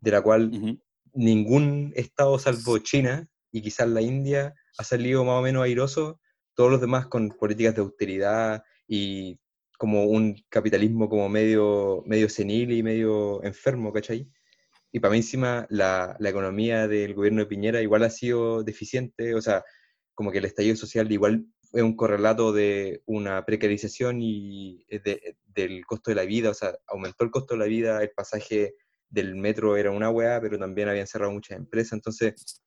de la cual uh -huh. ningún estado salvo China y quizás la India ha salido más o menos airoso, todos los demás con políticas de austeridad y como un capitalismo como medio, medio senil y medio enfermo, ¿cachai? Y para mí encima la, la economía del gobierno de Piñera igual ha sido deficiente, o sea, como que el estallido social igual es un correlato de una precarización y de, del costo de la vida, o sea, aumentó el costo de la vida, el pasaje del metro era una weá, pero también habían cerrado muchas empresas, entonces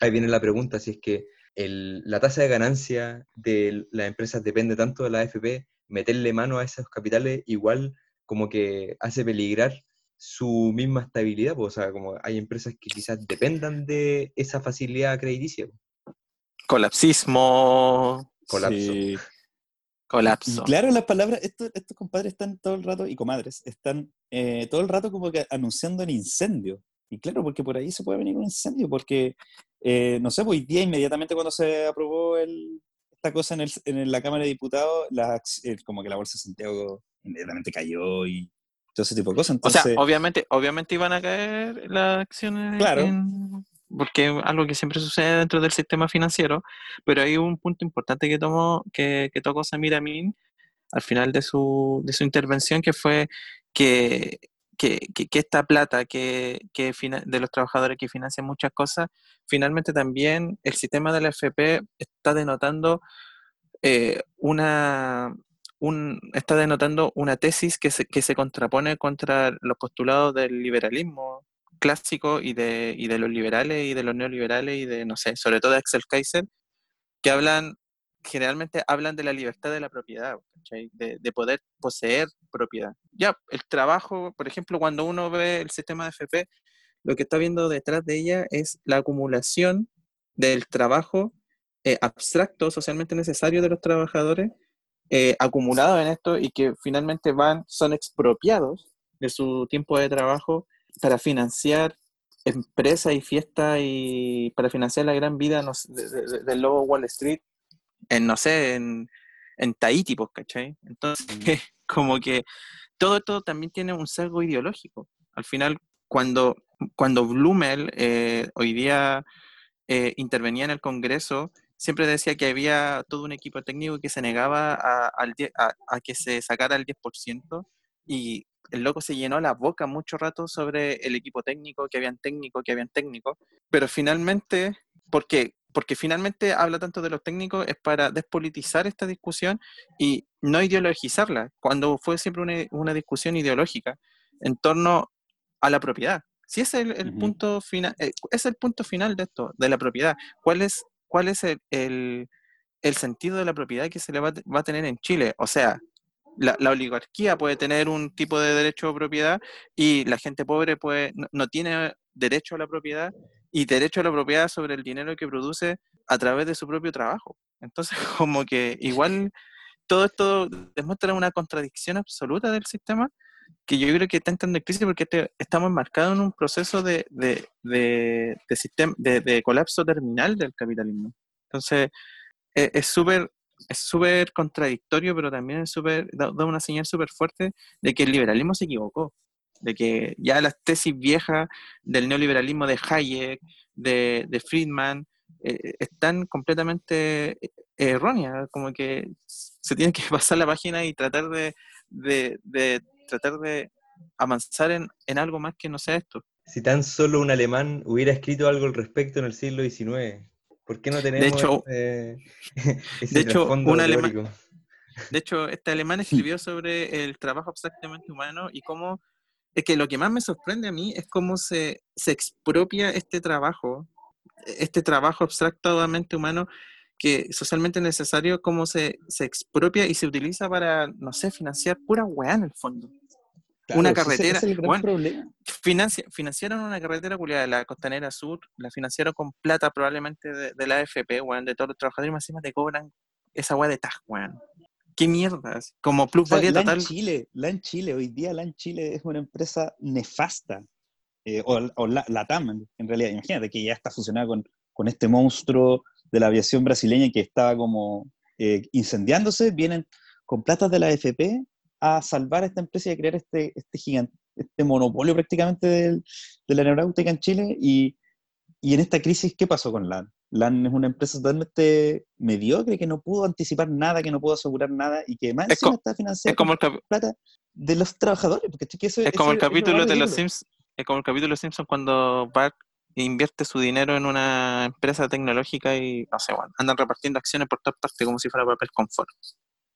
ahí viene la pregunta, si es que la tasa de ganancia de las empresas depende tanto de la AFP, meterle mano a esos capitales igual como que hace peligrar su misma estabilidad, pues, o sea, como hay empresas que quizás dependan de esa facilidad crediticia.
Colapsismo.
Colapso.
Sí.
Colapso.
Claro, las palabras, estos, estos compadres están todo el rato, y comadres, están eh, todo el rato como que anunciando el incendio. Y claro, porque por ahí se puede venir un incendio, porque, eh, no sé, pues, hoy día inmediatamente cuando se aprobó el, esta cosa en, el- en la Cámara de Diputados, la ac- eh, como que la Bolsa de Santiago inmediatamente cayó y todo ese tipo de cosas.
O sea,
Entonces,
obviamente, obviamente iban a caer las acciones.
Claro.
en- porque es algo que siempre sucede dentro del sistema financiero, pero hay un punto importante que tomó, que, que tocó Samir Amin al final de su, de su intervención, que fue que, que, que- esta plata que, de los trabajadores que financian muchas cosas, finalmente también el sistema de la FP está denotando eh, una, un, está denotando una tesis que se, que se contrapone contra los postulados del liberalismo clásico y de, y de los liberales y de los neoliberales y de, no sé, sobre todo de Axel Kaiser, que hablan, generalmente hablan de la libertad de la propiedad, de, de poder poseer propiedad. Ya, el trabajo, por ejemplo, cuando uno ve el sistema de FP, lo que está viendo detrás de ella es la acumulación del trabajo eh, abstracto, socialmente necesario de los trabajadores, eh, en esto y que finalmente van, son expropiados de su tiempo de trabajo para financiar empresas y fiestas y para financiar la gran vida no sé, de- de- de- del lobo Wall Street en, no sé, en, en Tahiti, pues, ¿cachai? Entonces, <laughs> como que todo esto también tiene un sesgo ideológico. Al final, cuando, cuando Blumel eh, hoy día eh, intervenía en el Congreso, siempre decía que había todo un equipo técnico que se negaba a, a- a que se sacara el 10% y el loco se llenó la boca mucho rato sobre el equipo técnico, que habían técnicos, que habían técnicos, pero finalmente, ¿por qué? Porque finalmente habla tanto de los técnicos es para despolitizar esta discusión y no ideologizarla, cuando fue siempre una, una discusión ideológica en torno a la propiedad. Si ese es el, punto final, eh, es el punto final de esto, de la propiedad. ¿Cuál es, cuál es el, el- el sentido de la propiedad que se le va, va a tener en Chile? O sea, la, oligarquía puede tener un tipo de derecho a propiedad y la gente pobre puede, no, no tiene derecho a la propiedad y derecho a la propiedad sobre el dinero que produce a través de su propio trabajo. Entonces, <laughs> como que igual todo esto demuestra una contradicción absoluta del sistema que yo creo que está entrando en crisis porque este- estamos enmarcados en un proceso de, de, de, de sistema, de, de colapso terminal del capitalismo. Entonces, e- es súper es súper contradictorio, pero también es súper, da, una señal súper fuerte de que el liberalismo se equivocó, de que ya las tesis viejas del neoliberalismo de Hayek, de, de Friedman, eh, están completamente eh, erróneas, como que se tiene que <laughs> pasar la página y tratar de, de, de tratar de avanzar en, en algo más que no sea esto.
Si tan solo un alemán hubiera escrito algo al respecto en el siglo XIX, ¿por qué no tenemos
hecho-
ese, <laughs> ese
de hecho, un alemán-? De hecho, este alemán escribió sobre el trabajo abstractamente humano y cómo, es que lo que más me sorprende a mí es cómo se, se expropia este trabajo, este trabajo abstractamente humano que socialmente necesario, cómo se, se expropia y se utiliza para, no sé, financiar pura weá en el fondo. Una
Claro,
carretera,
ese es el gran
bueno. Financia- financiaron una carretera culiada de la Costanera Sur, la financiaron con plata probablemente de, de la AFP, weón, de todos los trabajadores, y más encima te cobran esa weá de tag, weón. ¿Qué mierdas? Como plusvalía
LAN
total.
Chile, LAN Chile, hoy día LAN Chile es una empresa nefasta. eh, o o la, TAM, en- realidad. Imagínate que ya está funcionando con, con este monstruo de la aviación brasileña que estaba como eh, incendiándose. Vienen con platas de la AFP a salvar a esta empresa y a crear este, este gigante, este monopolio prácticamente del- de la aeronáutica en Chile. Y, y en esta crisis, ¿qué pasó con LAN? LAN es una empresa totalmente mediocre que no pudo anticipar nada, que no pudo asegurar nada y que más
Es
encima está financiada
Es como el, cap-
plata de los trabajadores. Porque que eso-
es como el
eso
capítulo de los. Sims, es como el capítulo de Simpsons cuando Bart invierte su dinero en una empresa tecnológica y no sé, bueno, andan repartiendo acciones por todas partes como si fuera papel confort.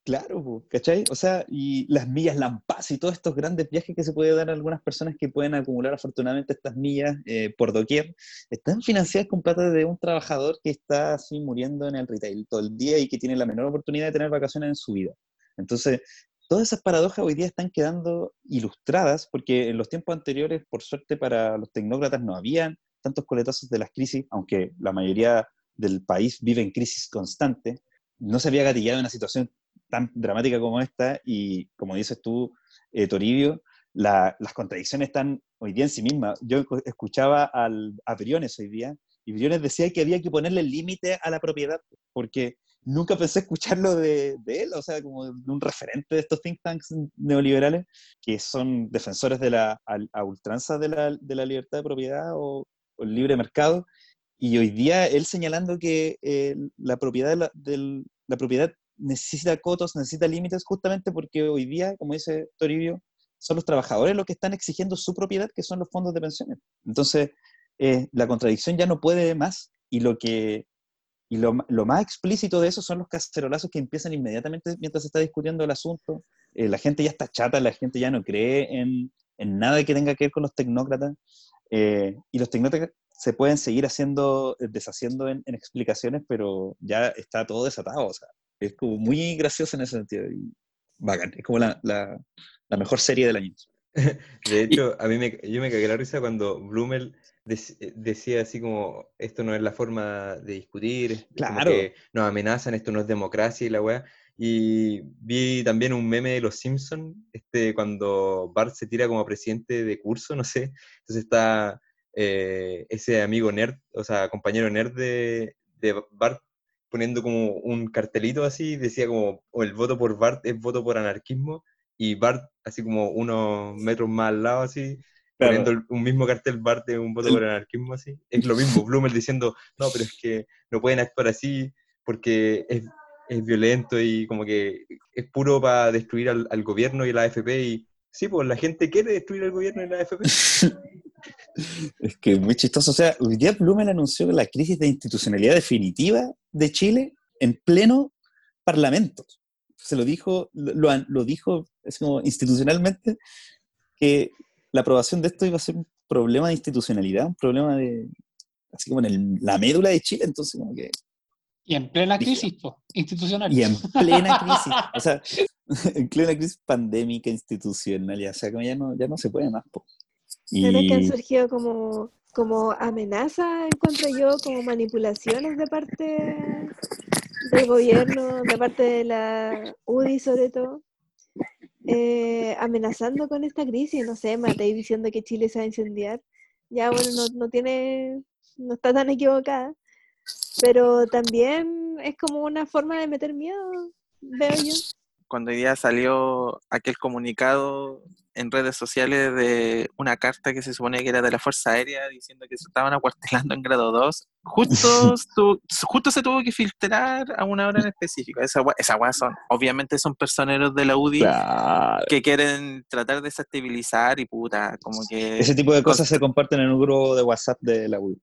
Claro, ¿cachai? O sea, y las millas Lampas y todos estos grandes viajes que se puede dar a algunas personas que pueden acumular afortunadamente estas millas eh, por doquier, están financiadas con plata de un trabajador que está así muriendo en el retail todo el día y que tiene la menor oportunidad de tener vacaciones en su vida. Entonces, todas esas paradojas hoy día están quedando ilustradas porque en los tiempos anteriores, por suerte para los tecnócratas, no habían tantos coletazos de las crisis, aunque la mayoría del país vive en crisis constante, no se había gatillado una situación tan dramática como esta y, como dices tú, eh, Toribio, las contradicciones están hoy día en sí mismas. Yo escuchaba al, a Briones hoy día y Briones decía que había que ponerle límite a la propiedad, porque nunca pensé escucharlo de, de, él, o sea, como de un referente de estos think tanks neoliberales, que son defensores de la a, ultranza de la, libertad de propiedad o, el libre mercado. Y hoy día él señalando que eh, la, propiedad la propiedad necesita cotos, necesita límites, justamente porque hoy día, como dice Toribio, son los trabajadores los que están exigiendo su propiedad, que son los fondos de pensiones. Entonces, eh, la contradicción ya no puede más y lo que y lo, lo, más explícito de eso son los cacerolazos que empiezan inmediatamente mientras se está discutiendo el asunto. Eh, la gente ya está chata, la gente ya no cree en, en nada que tenga que ver con los tecnócratas. Eh, y los tecnócratas se pueden seguir haciendo, deshaciendo en, en, explicaciones, pero ya está todo desatado. O sea, es como muy gracioso en ese sentido. Y bacán, es como la, la, la mejor serie del año. <laughs>
De hecho, a mí me, yo me cagué la risa cuando Blumel decía así como, esto no es la forma de discutir,
claro.
que nos amenazan, esto no es democracia y la weá. Y vi también un meme de Los Simpsons, este, cuando Bart se tira como presidente de curso, no sé. Entonces está eh, ese amigo nerd, o sea, compañero nerd de, de Bart poniendo como un cartelito así, decía como, o el voto por Bart es voto por anarquismo, y Bart así como unos metros más al lado así, claro. poniendo un mismo cartel Bart de un voto por anarquismo así. Es lo mismo, Blumel diciendo, no, pero es que no pueden actuar así porque es, es violento y como que es puro para destruir al, al, gobierno y la AFP y sí, pues la gente quiere destruir al gobierno y la AFP. <laughs>
es que muy chistoso. O sea, hoy día Blumel anunció la crisis de institucionalidad definitiva de Chile en pleno parlamento. Se lo dijo, lo, lo dijo es como institucionalmente, que la aprobación de esto iba a ser un problema de institucionalidad, un problema de, así como en el, la médula de Chile, entonces como que...
Y en plena crisis po, institucional.
Y en <laughs> plena crisis, o sea, <laughs> en plena crisis pandémica institucional, ya, o sea, como ya no, ya no se puede más. Po.
Y... ¿Será que han surgido como, como amenazas, encuentro yo, como manipulaciones de parte del gobierno, de parte de la UDI sobre todo? eh, amenazando con esta crisis, no sé, Matei diciendo que Chile se va a incendiar, ya bueno, no, no tiene, no está tan equivocada, pero también es como una forma de meter miedo, veo yo.
Cuando ya salió aquel comunicado en redes sociales de una carta que se supone que era de la Fuerza Aérea diciendo que se estaban <laughs> acuartelando en grado 2. Justo, <laughs> tu, justo se tuvo que filtrar a una hora en específico. Esa, esa son, obviamente son personeros de la UDI
claro.
que quieren tratar de desestabilizar y puta, como que...
Ese tipo de cosas se comparten en un grupo de WhatsApp de la UDI.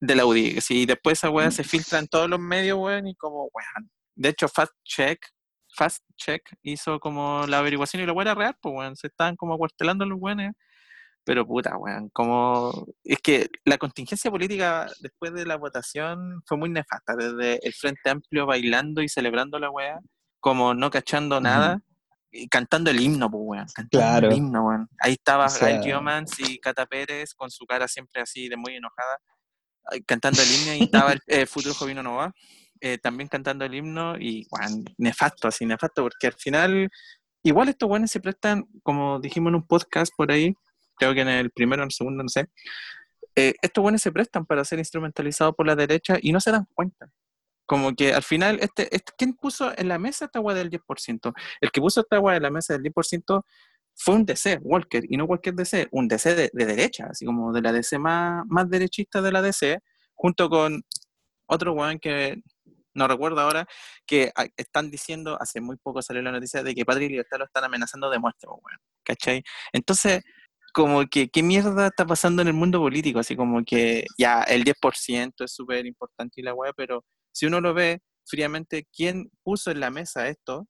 De la UDI, sí, después esa weá se filtra en todos los medios, weón, y como, weón. De hecho, Fact Check Fast Check hizo como la averiguación y la weá real, pues weón, se estaban como acuartelando los weones. Pero puta, weón, como. Es que la contingencia política después de la votación fue muy nefasta, desde el Frente Amplio bailando y celebrando la weá, como no cachando nada. Uh -huh. Y cantando el himno, pues, weón. Cantando
claro.
el himno, weón. Ahí estaba o sea... Giomans y Cata Pérez con su cara siempre así de muy enojada, cantando el himno y estaba el eh, futuro Jovino Nova eh, también cantando el himno y, bueno, nefasto, así, nefasto, porque al final, igual estos buenos se prestan, como dijimos en un podcast por ahí, creo que en el primero en el segundo, no sé, eh, estos buenos se prestan para ser instrumentalizados por la derecha y no se dan cuenta. Como que al final, este, este ¿quién puso en la mesa esta agua del 10%? El que puso esta agua en la mesa del 10% fue un DC, Walker, y no cualquier DC, un DC de, de derecha, así como de la DC más, más derechista de la DC, junto con otro weón que no recuerdo ahora, que están diciendo, hace muy poco salió la noticia de que Patria y Libertad lo están amenazando de muerte, bueno, ¿cachai? Entonces, como que, ¿qué mierda está pasando en el mundo político? Así como que ya el 10% es súper importante y la weá, pero si uno lo ve fríamente, ¿quién puso en la mesa esto?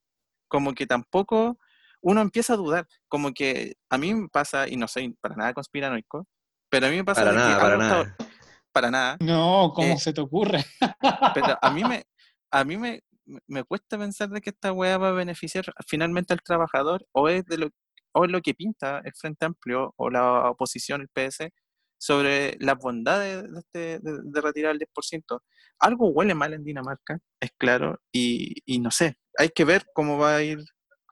Como que tampoco uno empieza a dudar, como que a mí me pasa, y no soy para nada conspiranoico, pero a mí me pasa
para nada,
que
para nada.
Estado, para nada.
No, ¿cómo eh, se te ocurre?
pero a mí me, a mí me, me- cuesta pensar de que esta weá va a beneficiar finalmente al trabajador o es de lo, o es lo que pinta el Frente Amplio o la oposición, el PS, sobre las bondades de, este- de- de retirar el 10%. Algo huele mal en Dinamarca, es claro, y, y no sé, hay que ver cómo va a ir,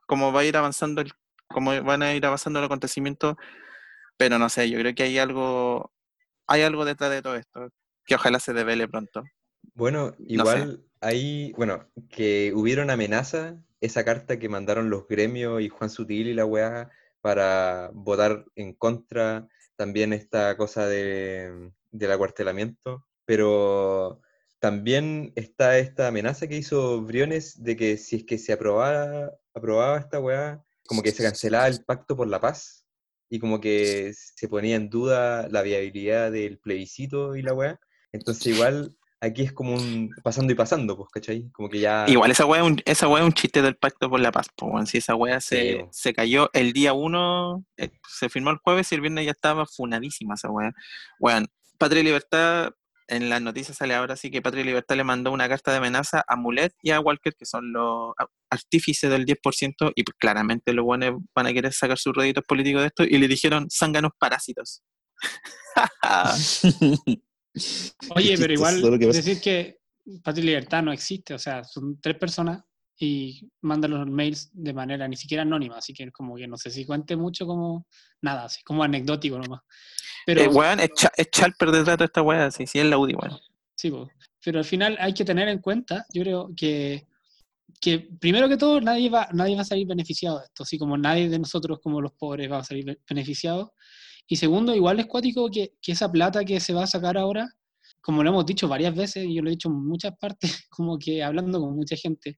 cómo va a ir avanzando el, cómo van a ir avanzando los acontecimientos, pero no sé, yo creo que hay algo, hay algo detrás de todo esto, que ojalá se devele pronto.
Bueno,
sé.
igual ahí, bueno, que hubieron amenaza, esa carta que mandaron los gremios y Juan Sutil y la weá para votar en contra, también esta cosa de, del acuartelamiento, pero también está esta amenaza que hizo Briones de que si es que se aprobaba, aprobaba esta weá, como que se cancelaba el pacto por la paz y como que se ponía en duda la viabilidad del plebiscito y la weá. Entonces igual aquí es como un pasando y pasando, pues, ¿cachai? Como que ya...
Igual esa weá, es un- esa es un chiste del Pacto por la Paz, pues. Si esa weá se, se cayó el día uno, eh, se firmó el jueves y el viernes ya estaba funadísima esa weá. Weón, Patria y Libertad, en las noticias sale ahora sí que Patria y Libertad le mandó una carta de amenaza a Mulet y a Walker, que son los artífices del 10%, y pues claramente los buenos van a querer sacar sus réditos políticos de esto, y le dijeron zánganos parásitos. <laughs> <laughs>
Oye, pero igual
que
decir que Patria y Libertad no existe, o sea, son tres personas y mandan los mails de manera ni siquiera anónima, así que como que no sé si cuente mucho como nada, así como anecdótico nomás. Pero
Eh, weón, es, cha- es Chalper detrás de esta weá, sí, sí, es la UDI, weón.
Sí, po. pero al final hay que tener en cuenta, yo creo que, que primero que todo nadie va, nadie va a salir beneficiado de esto, así como nadie de nosotros como los pobres va a salir be- beneficiado. Y segundo, igual es cuático que, que esa plata que se va a sacar ahora, como lo hemos dicho varias veces, y yo lo he dicho en muchas partes, <laughs> como que hablando con mucha gente,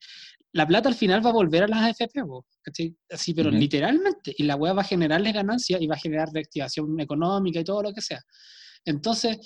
la plata al final va a volver a las AFP, ¿cachai? Así, pero literalmente, y la web va a generarles ganancias y va a generar reactivación económica y todo lo que sea. Entonces,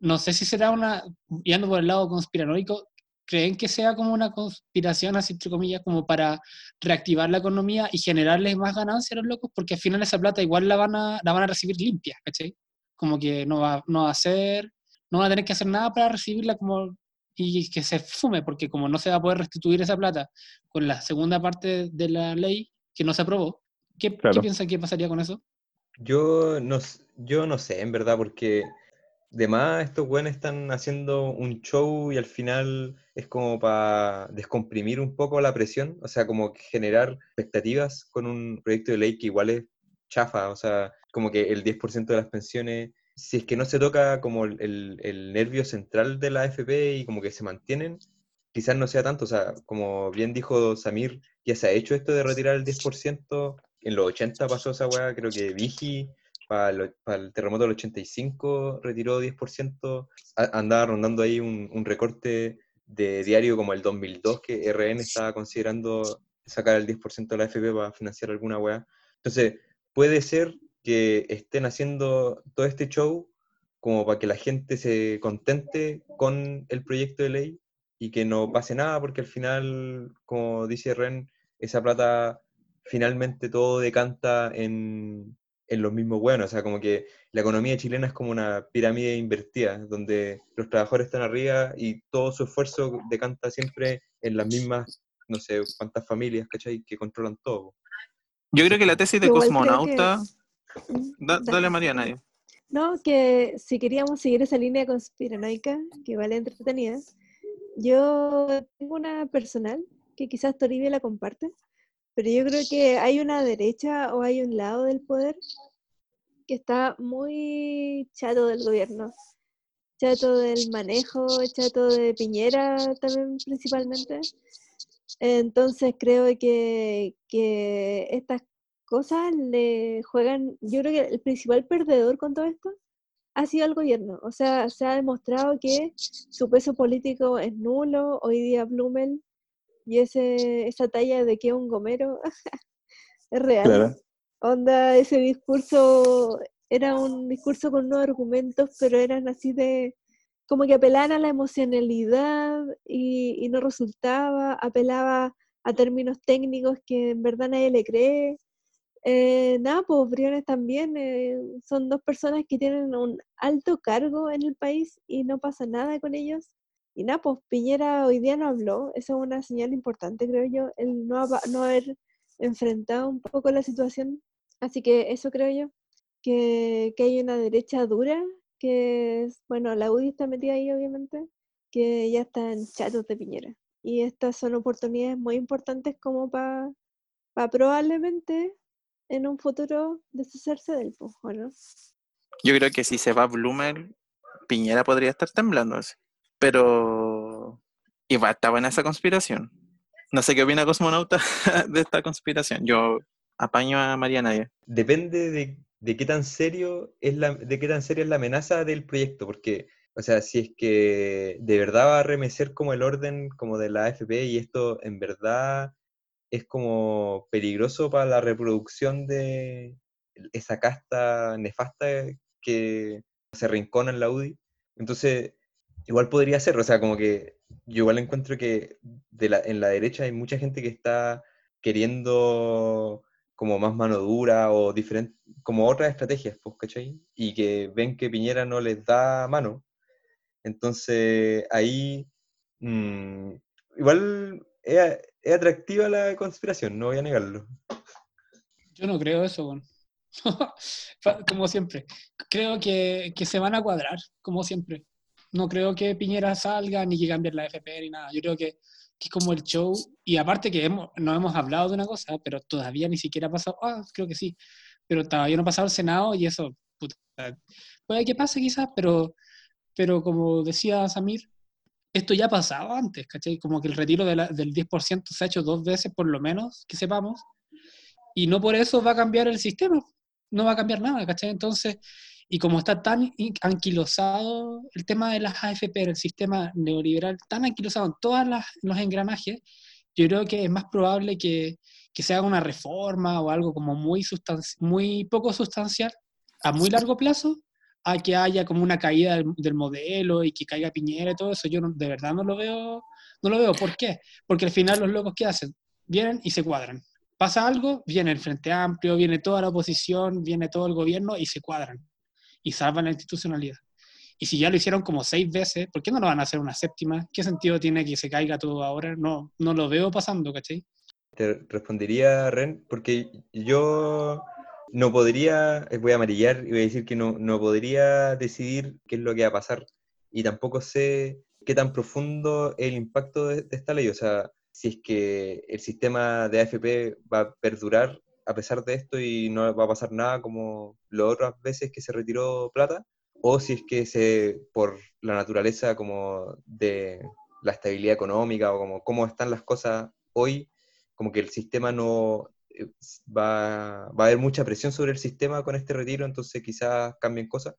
no sé si será una, yendo por el lado conspiranoico, ¿creen que sea como una conspiración, así entre comillas, como para reactivar la economía y generarles más ganancias a los locos? Porque al final esa plata igual la van a, la van a recibir limpia, ¿cachai? Como que no va, no va a hacer, no van a tener que hacer nada para recibirla como y que se fume, porque como no se va a poder restituir esa plata con la segunda parte de la ley que no se aprobó, ¿qué, ¿qué
Claro.
piensan que pasaría con eso?
Yo no, yo no sé, en verdad, porque de más estos güeyes están haciendo un show y al final es como para descomprimir un poco la presión, o sea, como generar expectativas con un proyecto de ley que igual es chafa, o sea, como que el 10% de las pensiones, si es que no se toca como el, el- el nervio central de la AFP y como que se mantienen, quizás no sea tanto, o sea, como bien dijo Samir, ya se ha hecho esto de retirar el 10%, en los 80 pasó esa weá, creo que Vigi para el terremoto del 85 retiró 10%, a- andaba rondando ahí un, un recorte de diario como el 2002 que RN estaba considerando sacar el 10% de la FP para financiar alguna weá. Entonces, puede ser que estén haciendo todo este show como para que la gente se contente con el proyecto de ley y que no pase nada, porque al final, como dice Ren, esa plata finalmente todo decanta en, en los mismos buenos. O sea, como que la economía chilena es como una pirámide invertida, donde los trabajadores están arriba y todo su esfuerzo decanta siempre en las mismas, no sé cuántas familias, ¿cachai? Que controlan todo.
Yo creo que la tesis de
Igual creo que-
cosmonauta. Da- dale, Mariana. ahí.
No, que si queríamos seguir esa línea conspiranoica, que vale entretenida, yo tengo una personal que quizás Toribia la comparte, pero yo creo que hay una derecha o hay un lado del poder que está muy chato del gobierno, chato del manejo, chato de Piñera también principalmente. Entonces creo que, que estas cosas le juegan, yo creo que el principal perdedor con todo esto ha sido el gobierno. O sea, se ha demostrado que su peso político es nulo. Hoy día Blumel y ese, esa talla de que es un gomero <laughs> es real.
Claro.
Onda, ese discurso era un discurso con unos argumentos, pero eran así de como que apelaban a la emocionalidad y, y no resultaba, apelaba a términos técnicos que en verdad nadie le cree. Eh, nada, pues Briones también eh, son dos personas que tienen un alto cargo en el país y no pasa nada con ellos. Y nada, pues Piñera hoy día no habló, esa es una señal importante, creo yo, el no, no haber enfrentado un poco la situación. Así que eso creo yo, que, que hay una derecha dura, que es, bueno, la UDI está metida ahí obviamente, que ya están chatos de Piñera. Y estas son oportunidades muy importantes como para probablemente en un futuro deshacerse del po, ¿o no?
Yo creo que si se va Bloomer, Piñera podría estar temblando. así. Pero igual estaba en esa conspiración. No sé qué opina Cosmonauta <laughs> de esta conspiración. Yo apaño a María Nadia.
Depende de, de qué tan serio es la, de qué tan seria es la amenaza del proyecto, porque, o sea, si es que de verdad va a remecer como el orden como de la AFP y esto en verdad es como peligroso para la reproducción de esa casta nefasta que se rincona en la UDI. Entonces, igual podría ser, o sea, como que yo igual encuentro que de la, en la derecha hay mucha gente que está queriendo como más mano dura o diferente, como otras estrategias, pues, ¿cachai? Y que ven que Piñera no les da mano. Entonces, ahí, mm, igual es, atractiva la conspiración, no voy a negarlo.
Yo no creo eso, bueno. <laughs> Como siempre. Creo que, que se van a cuadrar, como siempre. No creo que Piñera salga ni que cambie la FP ni nada. Yo creo que, es como el show. Y aparte que hemos, no hemos hablado de una cosa, pero todavía ni siquiera ha pasado. Ah, creo que sí. Pero todavía no ha pasado el Senado y eso, puede que pase quizás, pero, pero como decía Samir, esto ya ha pasado antes, ¿cachai? Como que el retiro de la- del 10% se ha hecho dos veces por lo menos, que sepamos, y no por eso va a cambiar el sistema, no va a cambiar nada, ¿cachai? Entonces, y como está tan anquilosado el tema de las AFP, el sistema neoliberal, tan anquilosado en todos los engranajes, yo creo que es más probable que, que se haga una reforma o algo como muy, muy poco sustancial a muy largo plazo a que haya como una caída del, del modelo y que caiga Piñera y todo eso, yo no- de verdad no lo veo, no lo veo. ¿Por qué? Porque al final los locos que hacen, vienen y se cuadran. Pasa algo, viene el Frente Amplio, viene toda la oposición, viene todo el gobierno y se cuadran y salvan la institucionalidad. Y si ya lo hicieron como seis veces, ¿por qué no lo van a hacer una séptima? ¿Qué sentido tiene que se caiga todo ahora? No, no lo veo pasando, ¿cachai?
Te respondería, Ren, porque yo no podría, eh, voy a amarillar y voy a decir que no, no podría decidir qué es lo que va a pasar. Y tampoco sé qué tan profundo es el impacto de, de esta ley. O sea, si es que el sistema de AFP va a perdurar a pesar de esto y no va a pasar nada como las otras veces que se retiró plata, o si es que se, por la naturaleza como de la estabilidad económica o como cómo están las cosas hoy, como que el sistema no eh, va, va a haber mucha presión sobre el sistema con este retiro, entonces quizás cambien cosas.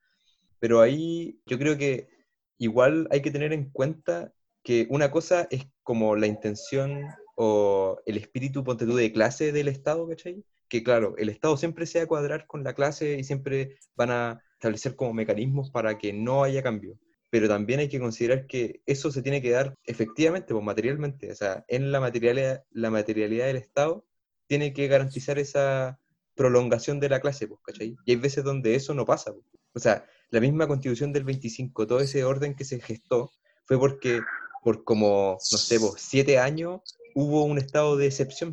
Pero ahí yo creo que igual hay que tener en cuenta que una cosa es como la intención o el espíritu, ponte de clase del Estado, ¿cachai? Que claro, el Estado siempre se va a cuadrar con la clase y siempre van a establecer como mecanismos para que no haya cambio. Pero también hay que considerar que eso se tiene que dar efectivamente, pues materialmente. O sea, en la materialidad, la materialidad del Estado tiene que garantizar esa prolongación de la clase, pues, ¿cachai? Y hay veces donde eso no pasa. pues. O sea, la misma constitución del 25, todo ese orden que se gestó, fue porque por como, no sé, pues, siete años hubo un estado de excepción,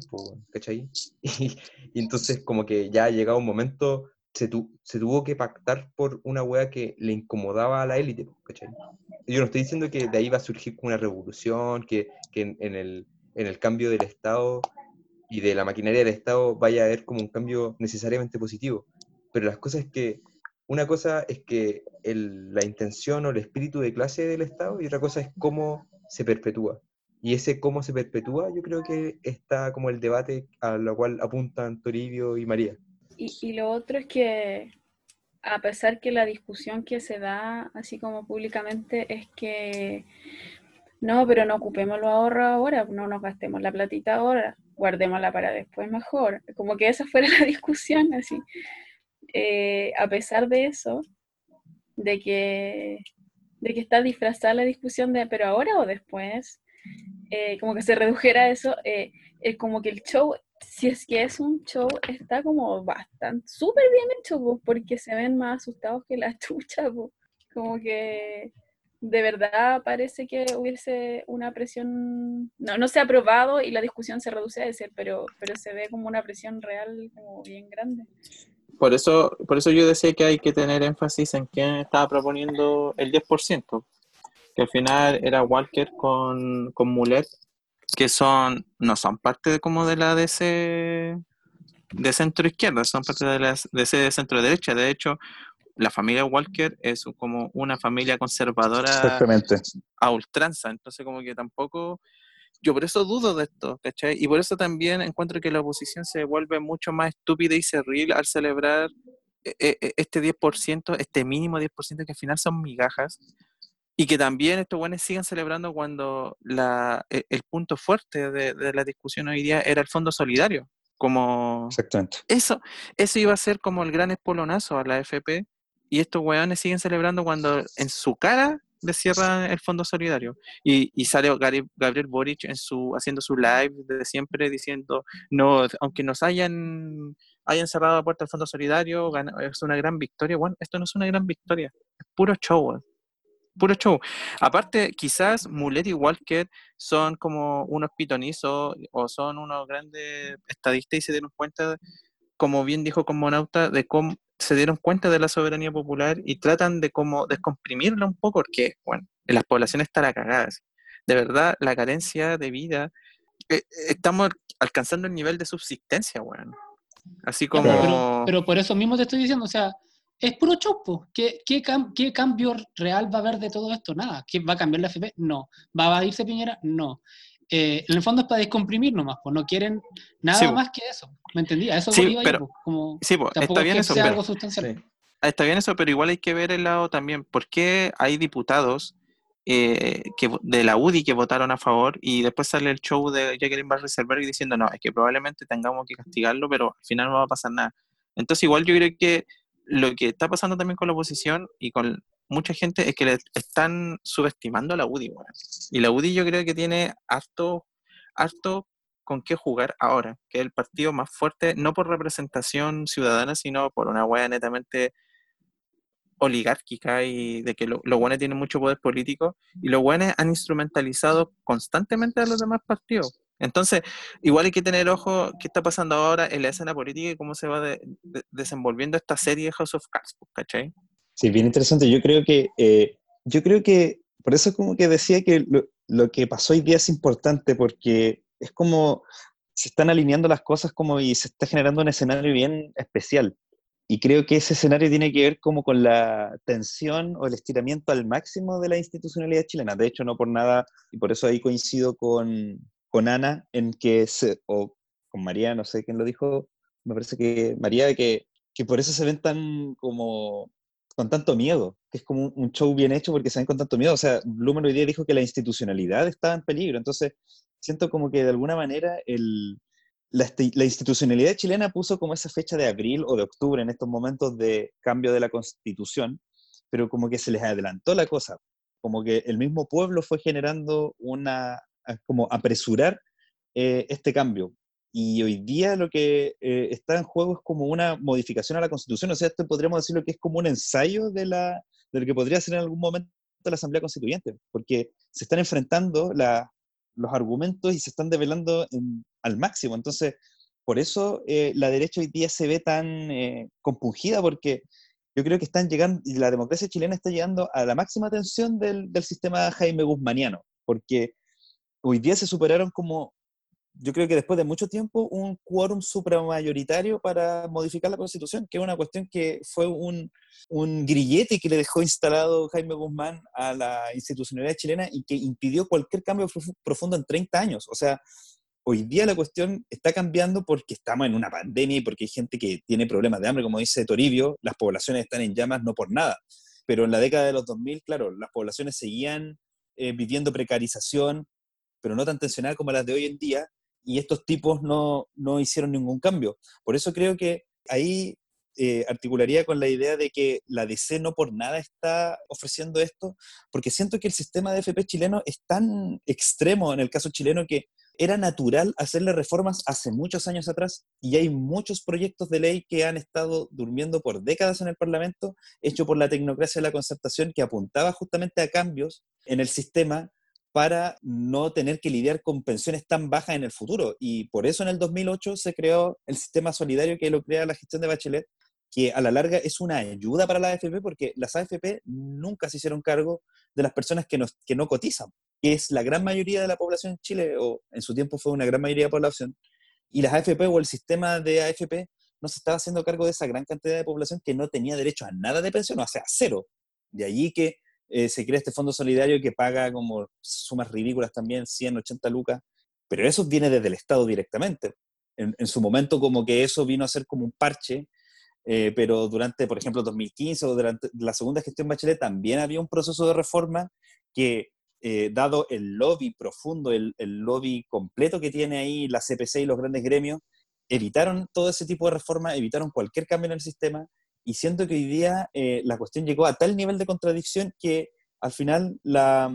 ¿cachai? <laughs> Y, y entonces como que ya ha llegado un momento, se, tu- se tuvo que pactar por una wea que le incomodaba a la élite, ¿cachai? Yo no estoy diciendo que de ahí va a surgir una revolución, que, que en, en el, en el cambio del Estado y de la maquinaria del Estado vaya a haber como un cambio necesariamente positivo. Pero las cosas es que, una cosa es que el- la intención o el espíritu de clase del Estado y otra cosa es cómo se perpetúa. Y ese cómo se perpetúa, yo creo que está como el debate a lo cual apuntan Toribio y María.
Y, y lo otro es que, a pesar que la discusión que se da así como públicamente es que no, pero no ocupemos los ahorros ahora, no nos gastemos la platita ahora, guardémosla para después mejor. Como que esa fuera <laughs> la discusión, así. Eh, a pesar de eso, de que, de que está disfrazada la discusión de pero ahora o después, eh, como que se redujera eso, eh, es como que el show, si es que es un show, está como bastante, súper bien hecho, po, porque se ven más asustados que la <laughs> chucha, po. como que de verdad parece que hubiese una presión, no, no se ha aprobado y la discusión se reduce a ese, pero, pero se ve como una presión real como bien grande.
Por eso, por eso yo decía que hay que tener énfasis en quién estaba proponiendo el 10%, que al final era Walker con, con Mulet, que son, no son parte de, como de la DC de centro izquierda, son parte de la DC de centro derecha. De hecho, la familia Walker es como una familia conservadora a ultranza, entonces como que tampoco, yo por eso dudo de esto, ¿cachai? Y por eso también encuentro que la oposición se vuelve mucho más estúpida y cerril al celebrar e- e- este 10%, este mínimo 10% que al final son migajas, y que también estos buenos sigan celebrando cuando la, e- el punto fuerte de, de la discusión hoy día era el fondo solidario, como...
Exactamente.
Eso, eso iba a ser como el gran espolonazo a la FP. Y estos weones siguen celebrando cuando en su cara le cierran el fondo solidario. Y, y sale Gabriel Boric en su, haciendo su live de siempre diciendo, no, aunque nos hayan, hayan cerrado la puerta al fondo solidario, es una gran victoria. Bueno, esto no es una gran victoria, es puro show. Puro show. Aparte, quizás Mulet y Walker son como unos pitonizos o son unos grandes estadistas y se dieron cuenta como bien dijo Cosmonauta, de cómo se dieron cuenta de la soberanía popular y tratan de como descomprimirla un poco, porque, bueno, en las poblaciones están cagadas. De verdad, la carencia de vida, eh, estamos alcanzando el nivel de subsistencia, weón. Así como...
Pero, pero por eso mismo te estoy diciendo, o sea, es puro chopo. ¿Qué, qué, cam- qué cambio real va a haber de todo esto? Nada. ¿Qué, ¿Va a cambiar la FP? No. ¿Va a irse Piñera? No. Eh, en el fondo es para descomprimir nomás, pues no quieren nada
Sí,
más que eso. ¿Me entendí? A eso
Sí,
iba
pero-
pues, como,
Sí, pues,
tampoco
está
es
bien
que
eso,
sea
pero...
algo sustancial.
Sí.
Ah, Está bien eso, pero igual hay que ver el lado también. ¿Por qué hay diputados eh, que, de la UDI que votaron a favor y después sale el show de Jacqueline Van Rysselbergh diciendo no, es que probablemente tengamos que castigarlo, pero al final no va a pasar nada? Entonces igual yo creo que lo que está pasando también con la oposición y con mucha gente es que le están subestimando a la UDI. Y la UDI yo creo que tiene harto, harto con qué jugar ahora, que es el partido más fuerte, no por representación ciudadana, sino por una wea netamente oligárquica y de que lo- los buenos tienen mucho poder político y los buenos han instrumentalizado constantemente a los demás partidos. Entonces, igual hay que tener ojo qué está pasando ahora en la escena política y cómo se va de- de- desenvolviendo esta serie House of Cards, pues, ¿cachai?
Sí, bien interesante. Yo creo que, eh, yo creo que, por eso como que decía que lo, lo que pasó hoy día es importante porque es como se están alineando las cosas como y se está generando un escenario bien especial. Y creo que ese escenario tiene que ver como con la tensión o el estiramiento al máximo de la institucionalidad chilena. De hecho, no por nada, y por eso ahí coincido con, con Ana, en que, se, o con María, no sé quién lo dijo, me parece que María, que, que por eso se ven tan como con tanto miedo, que es como un, show bien hecho porque se ven con tanto miedo. O sea, Blumen hoy día dijo que la institucionalidad estaba en peligro, entonces siento como que de alguna manera el, la, la institucionalidad chilena puso como esa fecha de abril o de octubre en estos momentos de cambio de la constitución, pero como que se les adelantó la cosa, como que el mismo pueblo fue generando una, como apresurar eh, este cambio. Y hoy día lo que eh, está en juego es como una modificación a la constitución, o sea, esto podríamos decirlo que es como un ensayo de, la, de lo que podría ser en algún momento la Asamblea Constituyente, porque se están enfrentando la- los argumentos y se están develando en- al máximo. Entonces, por eso eh, la derecha hoy día se ve tan eh, compungida, porque yo creo que están llegando, y la democracia chilena está llegando a la máxima tensión del, del sistema Jaime Guzmaniano, porque hoy día se superaron como, yo creo que después de mucho tiempo, un quórum supramayoritario para modificar la constitución, que es una cuestión que fue un, un grillete que le dejó instalado Jaime Guzmán a la institucionalidad chilena y que impidió cualquier cambio profu- profundo en 30 años. O sea, hoy día la cuestión está cambiando porque estamos en una pandemia y porque hay gente que tiene problemas de hambre, como dice Toribio, las poblaciones están en llamas no por nada. Pero en la década de los 2000, claro, las poblaciones seguían eh, viviendo precarización, pero no tan tensionada como las de hoy en día, y estos tipos no, no hicieron ningún cambio. Por eso creo que ahí eh, articularía con la idea de que la DC no por nada está ofreciendo esto, porque siento que el sistema de FP chileno es tan extremo en el caso chileno que era natural hacerle reformas hace muchos años atrás y hay muchos proyectos de ley que han estado durmiendo por décadas en el Parlamento, hecho por la tecnocracia de la concertación, que apuntaba justamente a cambios en el sistema para no tener que lidiar con pensiones tan bajas en el futuro. Y por eso en el 2008 se creó el sistema solidario que lo crea la gestión de Bachelet, que a la larga es una ayuda para la AFP porque las AFP nunca se hicieron cargo de las personas que, que no cotizan que es la gran mayoría de la población en Chile, o en su tiempo fue una gran mayoría de la población, y las AFP o el sistema de AFP no se estaba haciendo cargo de esa gran cantidad de población que no tenía derecho a nada de pensión, o sea, cero. De allí que eh, se crea este fondo solidario que paga como sumas ridículas también, 180 lucas, pero eso viene desde el Estado directamente. En, su momento como que eso vino a ser como un parche, eh, pero durante, por ejemplo, 2015 o durante la segunda gestión Bachelet también había un proceso de reforma que eh, dado el lobby profundo, el, lobby completo que tiene ahí la CPC y los grandes gremios, evitaron todo ese tipo de reformas, evitaron cualquier cambio en el sistema, y siento que hoy día eh, la cuestión llegó a tal nivel de contradicción que al final la,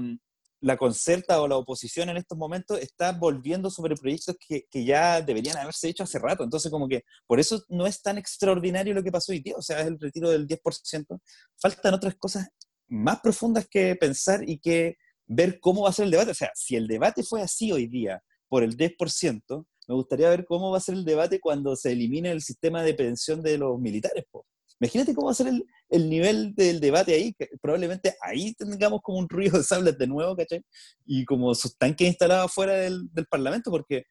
la, concerta o la oposición en estos momentos está volviendo sobre proyectos que, que, ya deberían haberse hecho hace rato. Entonces, como que por eso no es tan extraordinario lo que pasó hoy día, o sea, es el retiro del 10%. Faltan otras cosas más profundas que pensar y que ver cómo va a ser el debate. O sea, si el debate fue así hoy día por el 10%, me gustaría ver cómo va a ser el debate cuando se elimine el sistema de pensión de los militares. Imagínate cómo va a ser el, el, nivel del debate ahí. Que probablemente ahí tengamos como un ruido de sables de nuevo, ¿cachai? Y como sus tanques instalados fuera del, del Parlamento, porque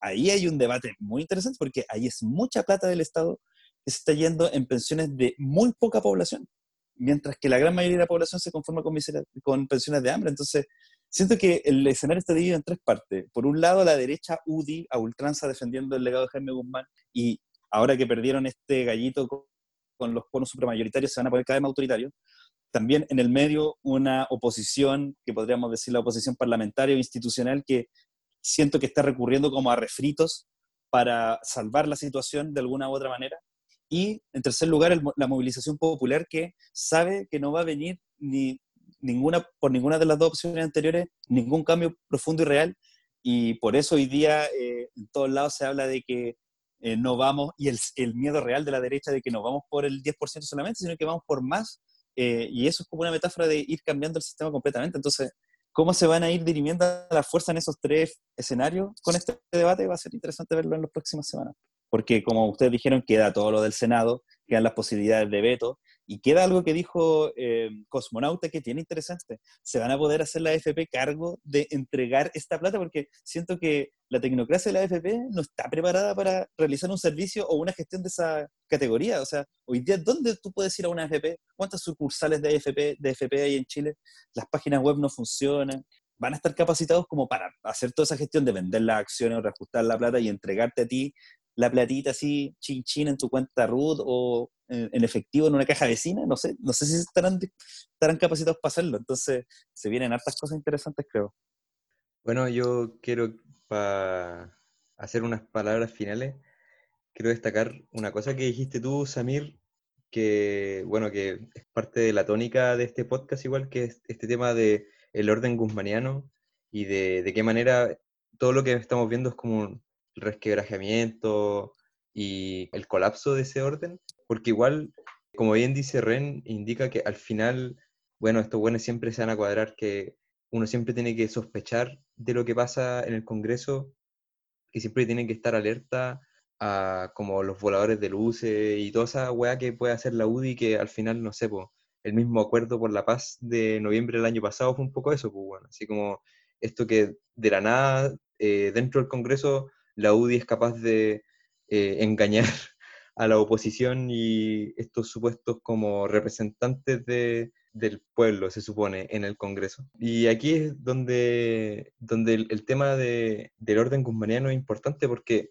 ahí hay un debate muy interesante, porque ahí es mucha plata del Estado que se está yendo en pensiones de muy poca población mientras que la gran mayoría de la población se conforma con, con pensiones de hambre. Entonces, siento que el escenario está dividido en tres partes. Por un lado, la derecha UDI a ultranza defendiendo el legado de Jaime Guzmán y ahora que perdieron este gallito con, los bonos supramayoritarios se van a poner cada vez más autoritarios. También en el medio una oposición, que podríamos decir la oposición parlamentaria o institucional, que siento que está recurriendo como a refritos para salvar la situación de alguna u otra manera. Y, en tercer lugar, la movilización popular que sabe que no va a venir ni ninguna, por ninguna de las dos opciones anteriores ningún cambio profundo y real. Y por eso hoy día eh, en todos lados se habla de que eh, no vamos, y el, miedo real de la derecha de que no vamos por el 10% solamente, sino que vamos por más. Eh, y eso es como una metáfora de ir cambiando el sistema completamente. Entonces, ¿cómo se van a ir dirimiendo la fuerza en esos tres escenarios con este debate? Va a ser interesante verlo en las próximas semanas porque como ustedes dijeron, queda todo lo del Senado, quedan las posibilidades de veto, y queda algo que dijo eh, Cosmonauta que tiene interesante. Se van a poder hacer la AFP cargo de entregar esta plata, porque siento que la tecnocracia de la AFP no está preparada para realizar un servicio o una gestión de esa categoría. O sea, hoy día, ¿dónde tú puedes ir a una AFP? ¿Cuántas sucursales de AFP, de AFP hay en Chile? Las páginas web no funcionan van a estar capacitados como para hacer toda esa gestión de vender las acciones o reajustar la plata y entregarte a ti la platita así, chin chin en tu cuenta root o en, efectivo en una caja vecina, no sé, no sé si estarán, estarán capacitados para hacerlo. Entonces, se vienen hartas cosas interesantes, creo.
Bueno, yo quiero, para hacer unas palabras finales, quiero destacar una cosa que dijiste tú, Samir, que, bueno, que es parte de la tónica de este podcast, igual que este tema de el orden guzmaniano y de, de qué manera todo lo que estamos viendo es como resquebrajamiento y el colapso de ese orden, porque igual, como bien dice Ren, indica que al final, bueno, estos buenos siempre se van a cuadrar, que uno siempre tiene que sospechar de lo que pasa en el Congreso, que siempre tiene que estar alerta a como los voladores de luces y toda esa weá que puede hacer la UDI, que al final, no sé, el mismo acuerdo por la paz de noviembre del año pasado fue un poco eso, pues bueno, así como esto que de la nada eh, dentro del Congreso la UDI es capaz de eh, engañar <laughs> a la oposición y estos supuestos como representantes del pueblo, se supone, en el Congreso. Y aquí es donde, donde el, tema del orden guzmaniano es importante porque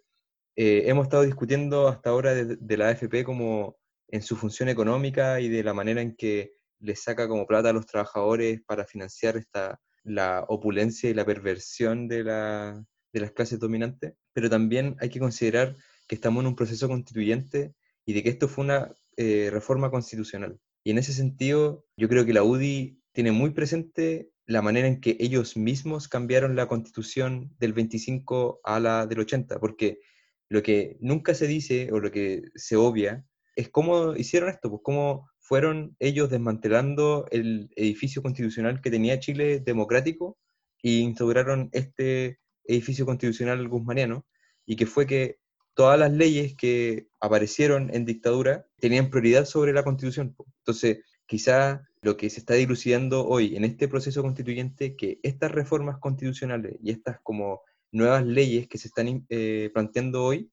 eh, hemos estado discutiendo hasta ahora de, la AFP como en su función económica y de la manera en que le saca como plata a los trabajadores para financiar esta, la opulencia y la perversión de la, de las clases dominantes, pero también hay que considerar que estamos en un proceso constituyente y de que esto fue una eh, reforma constitucional. Y en ese sentido, yo creo que la UDI tiene muy presente la manera en que ellos mismos cambiaron la constitución del 25 a la del 80, porque lo que nunca se dice o lo que se obvia es cómo hicieron esto, pues cómo fueron ellos desmantelando el edificio constitucional que tenía Chile democrático e instauraron este edificio constitucional guzmaniano, y que fue que todas las leyes que aparecieron en dictadura tenían prioridad sobre la constitución. Entonces, quizá lo que se está dilucidando hoy en este proceso constituyente, que estas reformas constitucionales y estas como nuevas leyes que se están eh, planteando hoy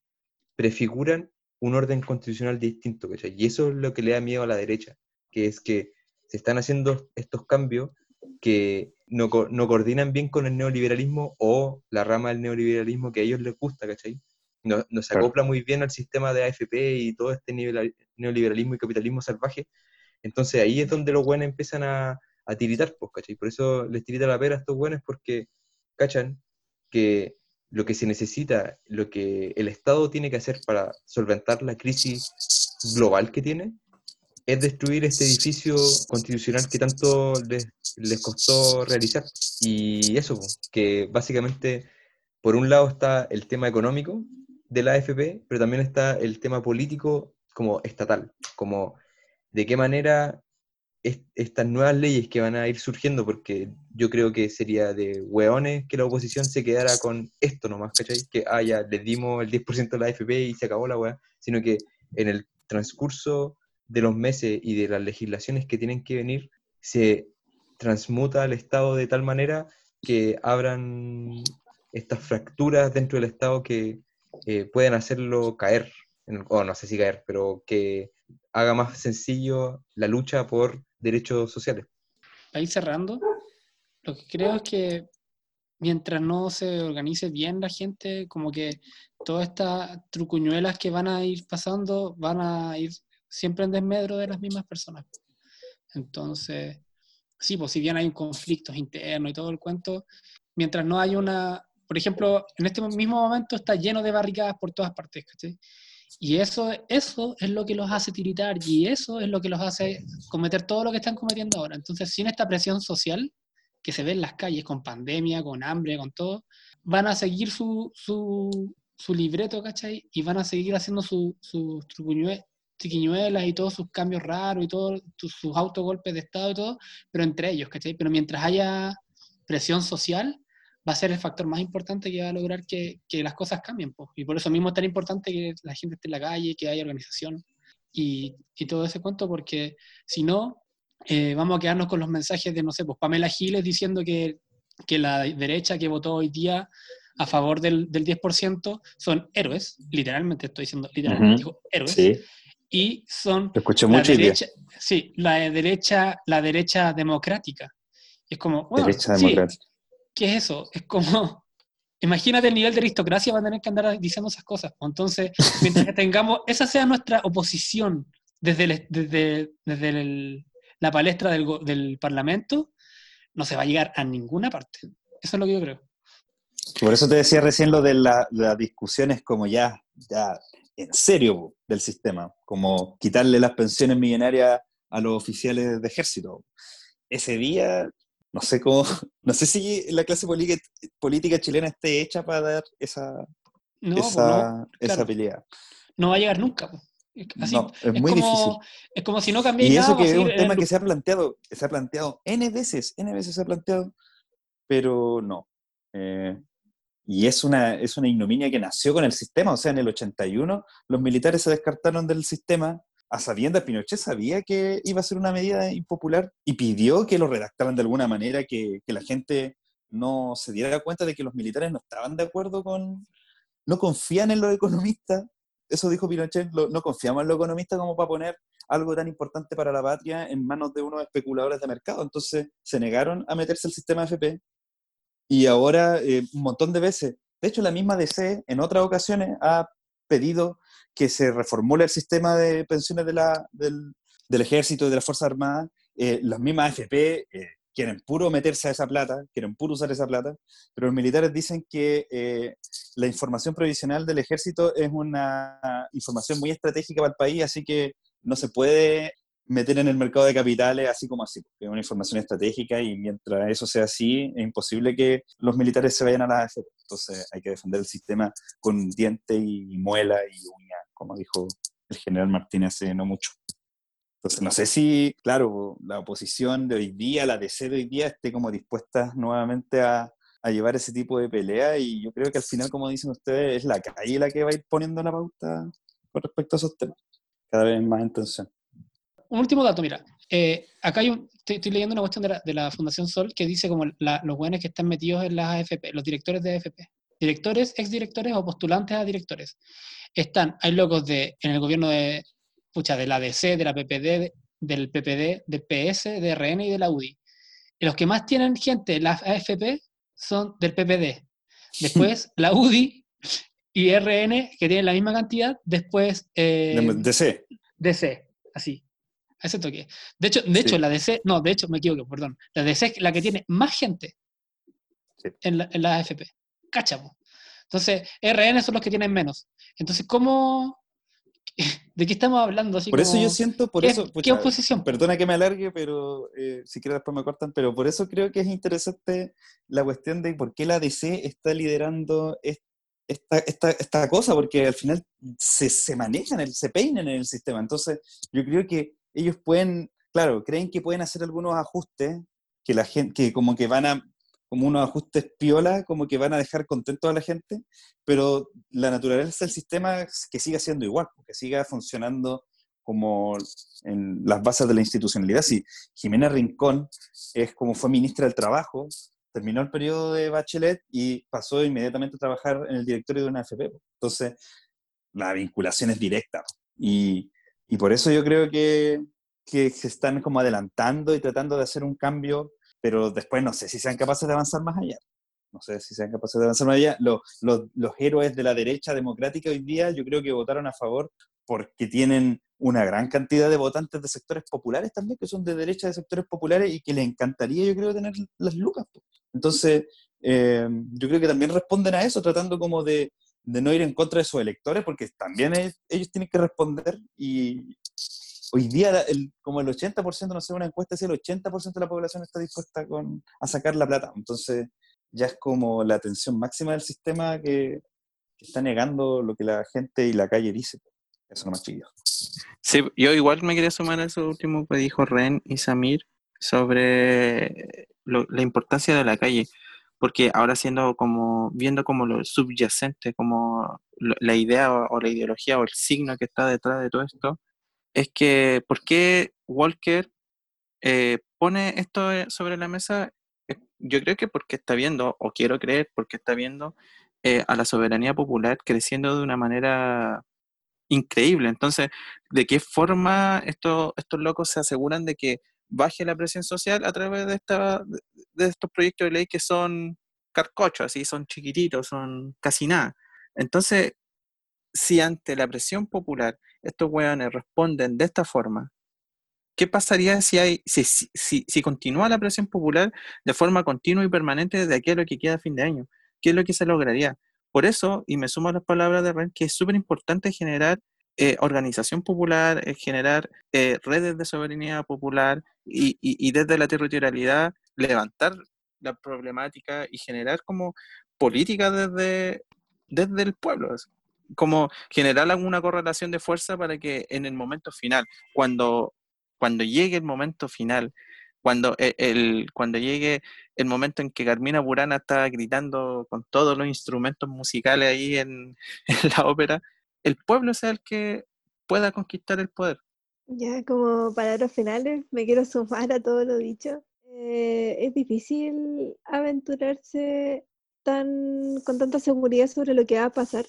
prefiguran un orden constitucional distinto, ¿cachai? Y eso es lo que le da miedo a la derecha, que es que se están haciendo estos cambios que no, no coordinan bien con el neoliberalismo o la rama del neoliberalismo que a ellos les gusta, ¿cachai? No, no se
Claro.
acopla muy bien al sistema de AFP y todo este nivel- neoliberalismo y capitalismo salvaje. Entonces ahí es donde los buenos empiezan a, a tiritar, pues, ¿cachai? Por eso les tirita la pera a estos buenos porque cachan que lo que se necesita, lo que el Estado tiene que hacer para solventar la crisis global que tiene, es destruir este edificio constitucional que tanto les, les costó realizar. Y eso, po, que básicamente, por un lado está el tema económico de la AFP, pero también está el tema político como estatal, como de qué manera es- estas nuevas leyes que van a ir surgiendo, porque yo creo que sería de hueones que la oposición se quedara con esto nomás, ¿cachai? Que, ah, ya, les dimos el 10% de la AFP y se acabó la hueá, sino que en el transcurso de los meses y de las legislaciones que tienen que venir, se transmuta al Estado de tal manera que abran estas fracturas dentro del Estado que eh, pueden hacerlo caer, o no sé si caer, pero que haga más sencillo la lucha por derechos sociales.
Para ir cerrando, lo que creo es que mientras no se organice bien la gente, como que todas estas trucuñuelas que van a ir pasando van a ir siempre en desmedro de las mismas personas. Entonces, sí, pues si bien hay un conflicto interno y todo el cuento, mientras no hay una, por ejemplo, en este mismo momento está lleno de barricadas por todas partes, ¿cachai? Y eso, eso es lo que los hace tiritar y eso es lo que los hace cometer todo lo que están cometiendo ahora. Entonces, sin esta presión social que se ve en las calles, con pandemia, con hambre, con todo, van a seguir su, su, su libreto, ¿cachai? Y van a seguir haciendo su- sus trucuñue- triquiñuelas y todos sus cambios raros y todos sus autogolpes de Estado y todo, pero entre ellos, ¿cachai? Pero mientras haya presión social, va a ser el factor más importante que va a lograr que, que las cosas cambien. po. Y por eso mismo es tan importante que la gente esté en la calle, que haya organización y, y todo ese cuento, porque si no, eh, vamos a quedarnos con los mensajes de, no sé, pues Pamela Giles diciendo que, que la derecha que votó hoy día a favor del, del 10% son héroes, literalmente estoy diciendo, literalmente héroes,
Sí,
y son
lo escuché
la
mucho
derecha, sí, la derecha, la derecha democrática. Es como, bueno,
Derecha
sí,
democrática.
¿Qué es eso? Es como, <laughs> imagínate el nivel de aristocracia, van a tener que andar diciendo esas cosas. pues. Entonces, mientras que <laughs> tengamos, esa sea nuestra oposición desde, el- desde, desde el- la palestra del, del Parlamento, no se va a llegar a ninguna parte. Eso es lo que yo creo.
Por eso te decía recién lo de la- las discusiones como ya, ya en serio del sistema, como quitarle las pensiones millonarias a los oficiales de ejército. Ese día, no sé cómo, <laughs> no sé si la clase política, política chilena esté hecha para dar esa,
No,
esa,
no,
esa
claro.
pelea.
no va a llegar nunca. Es Así,
No, es
es,
muy
como,
difícil.
es como si no cambiáis
Y eso que es un
el
tema que se ha planteado, se ha planteado N veces, N veces se ha planteado, pero no. Eh, y es una, es una ignominia que nació con el sistema, o sea, en el 81 los militares se descartaron del sistema a sabiendas, Pinochet sabía que iba a ser una medida impopular y pidió que lo redactaran de alguna manera, que, la gente no se diera cuenta de que los militares no estaban de acuerdo con, no confían en los economistas, eso dijo Pinochet, no confiamos en los economistas como para poner algo tan importante para la patria en manos de unos especuladores de mercado. Entonces se negaron a meterse al sistema FP y ahora eh, un montón de veces, de hecho la misma DC en otras ocasiones ha pedido que se reformule el sistema de pensiones de la, del, del ejército y de las Fuerzas Armadas. Eh, las mismas AFP eh, quieren puro meterse a esa plata, quieren puro usar esa plata, pero los militares dicen que eh, la información provisional del ejército es una información muy estratégica para el país, así que no se puede meter en el mercado de capitales así como así, que es una información estratégica y mientras eso sea así, es imposible que los militares se vayan a la AFP. Entonces hay que defender el sistema con diente y muela y como dijo el general Martínez hace no mucho. Entonces no sé si, claro, la oposición de hoy día, la DC de hoy día, esté como dispuesta nuevamente a, a llevar ese tipo de pelea y yo creo que al final, como dicen ustedes, es la calle la que va a ir poniendo la pauta con respecto a esos temas, cada vez más en tensión
un último dato, mira. Eh, acá hay un, estoy, leyendo una cuestión de la, Fundación Sol que dice como los buenos que están metidos en las AFP, los directores de AFP, directores, exdirectores o postulantes a directores. Están, hay locos de, en el gobierno de, pucha, de la DC, de la PPD, del PPD, del PS, de RN y de la UDI. Y los que más tienen gente en la AFP son del PPD. <laughs> Después la UDI y RN, que tienen la misma cantidad. Después...
Eh, DC.
DC, así ese toque. De hecho, de hecho la DC, no, de hecho me equivoco, perdón. La DC es la que tiene más gente en, la, en AFP. Cáchamo. Entonces, RN son los que tienen menos. Entonces, ¿cómo, <laughs> ¿De qué estamos hablando? Así
por eso yo siento, por eso...
¿Qué oposición?
Perdona que me alargue, pero eh, si quieres después me cortan, pero por eso creo que es interesante la cuestión de por qué la DC está liderando esta, esta, esta cosa, porque al final se, se manejan, se peinan en el sistema. Entonces, yo creo que ellos pueden, claro, creen que pueden hacer algunos ajustes, que la gente, que como que van a, como unos ajustes piola, como que van a dejar contento a la gente, pero la naturaleza del sistema es que siga siendo igual, que siga funcionando como en las bases de la institucionalidad. Si Jimena Rincón es como fue ministra del Trabajo, terminó el periodo de Bachelet y pasó inmediatamente a trabajar en el directorio de una AFP. Entonces, la vinculación es directa. Y, y por eso yo creo que, que se están como adelantando y tratando de hacer un cambio, pero después no sé si sean capaces de avanzar más allá. No sé si sean capaces de avanzar más allá. Los, los, los héroes de la derecha democrática hoy día yo creo que votaron a favor porque tienen una gran cantidad de votantes de sectores populares también, que son de derecha de sectores populares y que les encantaría, yo creo, tener las lucas. Entonces, eh, yo creo que también responden a eso, tratando como de, de no ir en contra de sus electores, porque también ellos tienen que responder y hoy día el, como el 80%, no sé, una encuesta si el 80% de la población está dispuesta con, a sacar la plata. Entonces ya es como la atención máxima del sistema que, está negando lo que la gente y la calle dice. Eso no más chido.
Sí, yo igual me quería sumar a eso último que dijo Ren y Samir sobre la importancia de la calle porque ahora siendo como, viendo como lo subyacente, como la idea o, la ideología o el signo que está detrás de todo esto, es que, ¿por qué Walker eh, pone esto eh, sobre la mesa? Eh, yo creo que porque está viendo, o quiero creer, porque está viendo a la soberanía popular creciendo de una manera increíble. Entonces, ¿de qué forma estos, estos locos se aseguran de que baje la presión social a través de, esta, de estos proyectos de ley que son carcochos, así son chiquititos, son casi nada. Entonces, si ante la presión popular estos hueones responden de esta forma, ¿qué pasaría si, hay, si, si, si, continúa la presión popular de forma continua y permanente de aquí a lo que queda a fin de año? ¿Qué es lo que se lograría? Por eso, y me sumo a las palabras de Ren, que es súper importante generar eh, organización popular, eh, generar eh, redes de soberanía popular y, desde la territorialidad levantar la problemática y generar como política desde, desde el pueblo, como generar alguna correlación de fuerza para que en el momento final, cuando, cuando llegue el momento final, cuando, el, cuando llegue el momento en que Carmina Burana está gritando con todos los instrumentos musicales ahí en <laughs> la ópera, el pueblo sea el que pueda conquistar el poder.
Ya como palabras finales, me quiero sumar a todo lo dicho. Eh, es difícil aventurarse tan, con tanta seguridad sobre lo que va a pasar.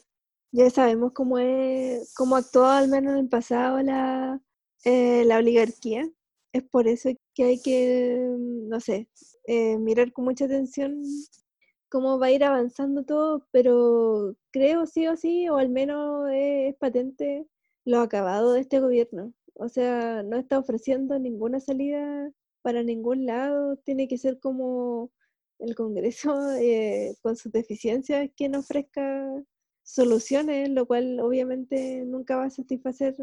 Ya sabemos cómo, es, cómo actuó al menos en el pasado la, eh, la oligarquía. Es por eso que hay que, no sé, eh, mirar con mucha atención cómo va a ir avanzando todo, pero creo sí o sí, o al menos es, patente lo acabado de este gobierno. O sea, no está ofreciendo ninguna salida para ningún lado, tiene que ser como el Congreso <laughs> eh, con sus deficiencias quien ofrezca soluciones, lo cual obviamente nunca va a satisfacer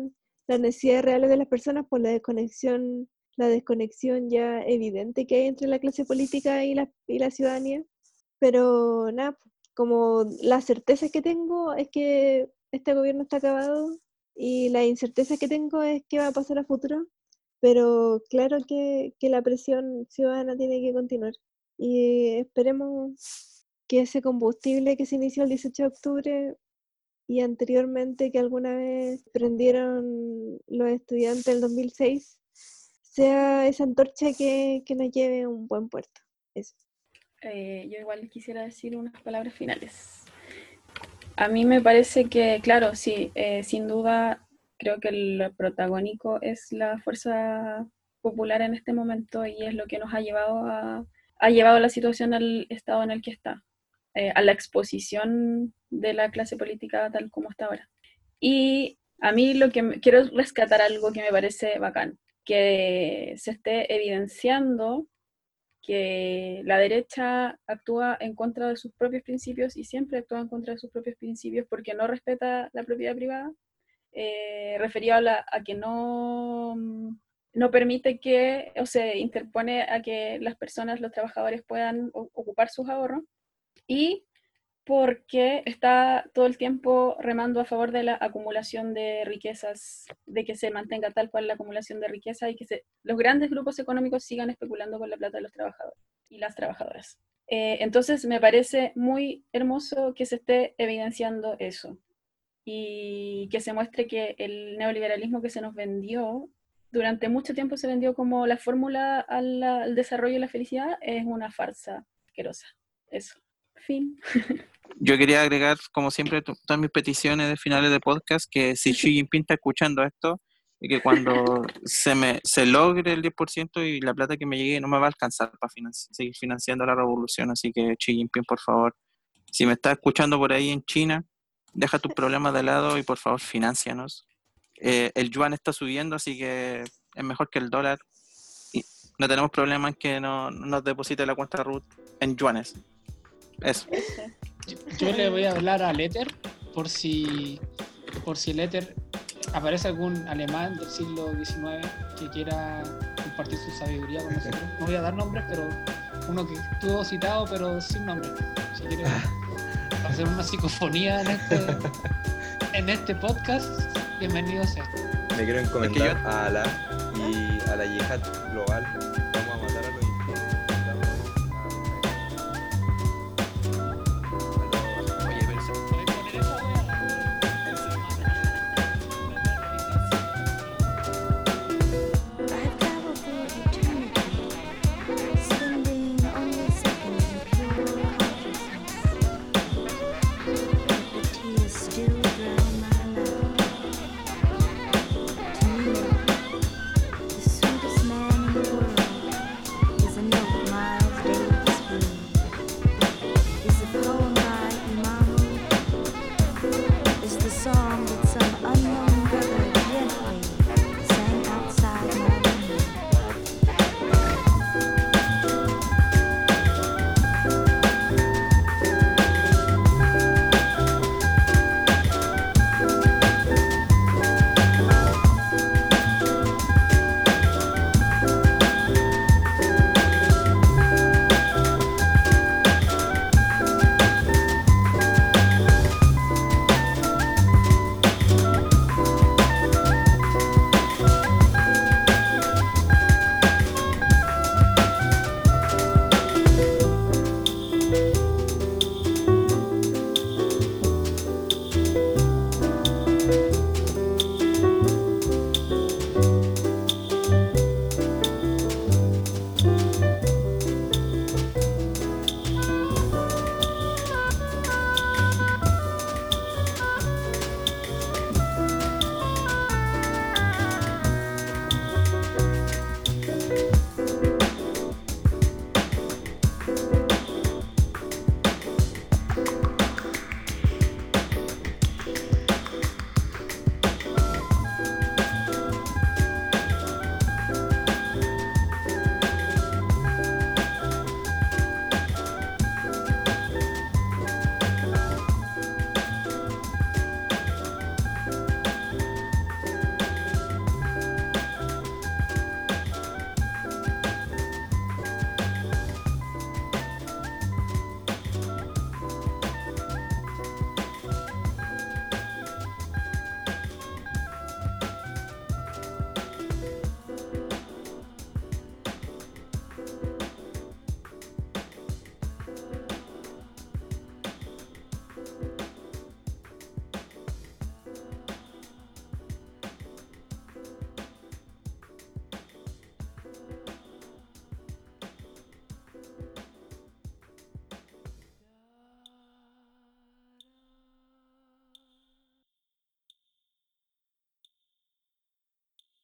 las necesidades reales de las personas por la desconexión, la desconexión ya evidente que hay entre la clase política y la, y la ciudadanía. Pero nada, como la certeza que tengo es que este gobierno está acabado y la incerteza que tengo es qué va a pasar a futuro, pero claro que, que la presión ciudadana tiene que continuar y esperemos que ese combustible que se inició el 18 de octubre y anteriormente que alguna vez prendieron los estudiantes del 2006 sea esa antorcha que, que nos lleve a un buen puerto. Eso.
Eh, yo igual quisiera decir unas palabras finales. A mí me parece que, claro, sí, eh, sin duda creo que el protagónico es la fuerza popular en este momento y es lo que nos ha llevado a, ha llevado la situación al estado en el que está, eh, a la exposición de la clase política tal como está ahora. Y a mí lo que quiero rescatar algo que me parece bacán, que se esté evidenciando que la derecha actúa en contra de sus propios principios y siempre actúa en contra de sus propios principios porque no respeta la propiedad privada, eh, referido a, a, que no, no permite que, o se interpone a que las personas, los trabajadores puedan ocupar sus ahorros y porque está todo el tiempo remando a favor de la acumulación de riquezas, de que se mantenga tal cual la acumulación de riqueza y que se, los grandes grupos económicos sigan especulando con la plata de los trabajadores y las trabajadoras. Eh, entonces me parece muy hermoso que se esté evidenciando eso y que se muestre que el neoliberalismo que se nos vendió durante mucho tiempo se vendió como la fórmula al, al desarrollo y la felicidad es una farsa asquerosa. Eso. Fin.
Yo quería agregar, como siempre, todas mis peticiones de finales de podcast, que si Xi Jinping está escuchando esto, y que cuando <laughs> se me se logre el 10% y la plata que me llegue no me va a alcanzar para seguir financiando la revolución. Así que Xi Jinping, por favor, si me está escuchando por ahí en China, deja tus problemas de lado y por favor financianos. Eh, el yuan está subiendo, así que es mejor que el dólar. Y no tenemos problemas en que no, nos deposite la cuenta RUT en yuanes. Eso.
Yo, le voy a hablar al Ether por si, por si el Ether aparece algún alemán del siglo XIX que quiera compartir su sabiduría con nosotros. No voy a dar nombres, pero uno que estuvo citado, pero sin nombre. Si quiere <laughs> hacer una psicofonía en este, en este podcast, bienvenido sea.
Me quiero encomendar a la y a la yihad global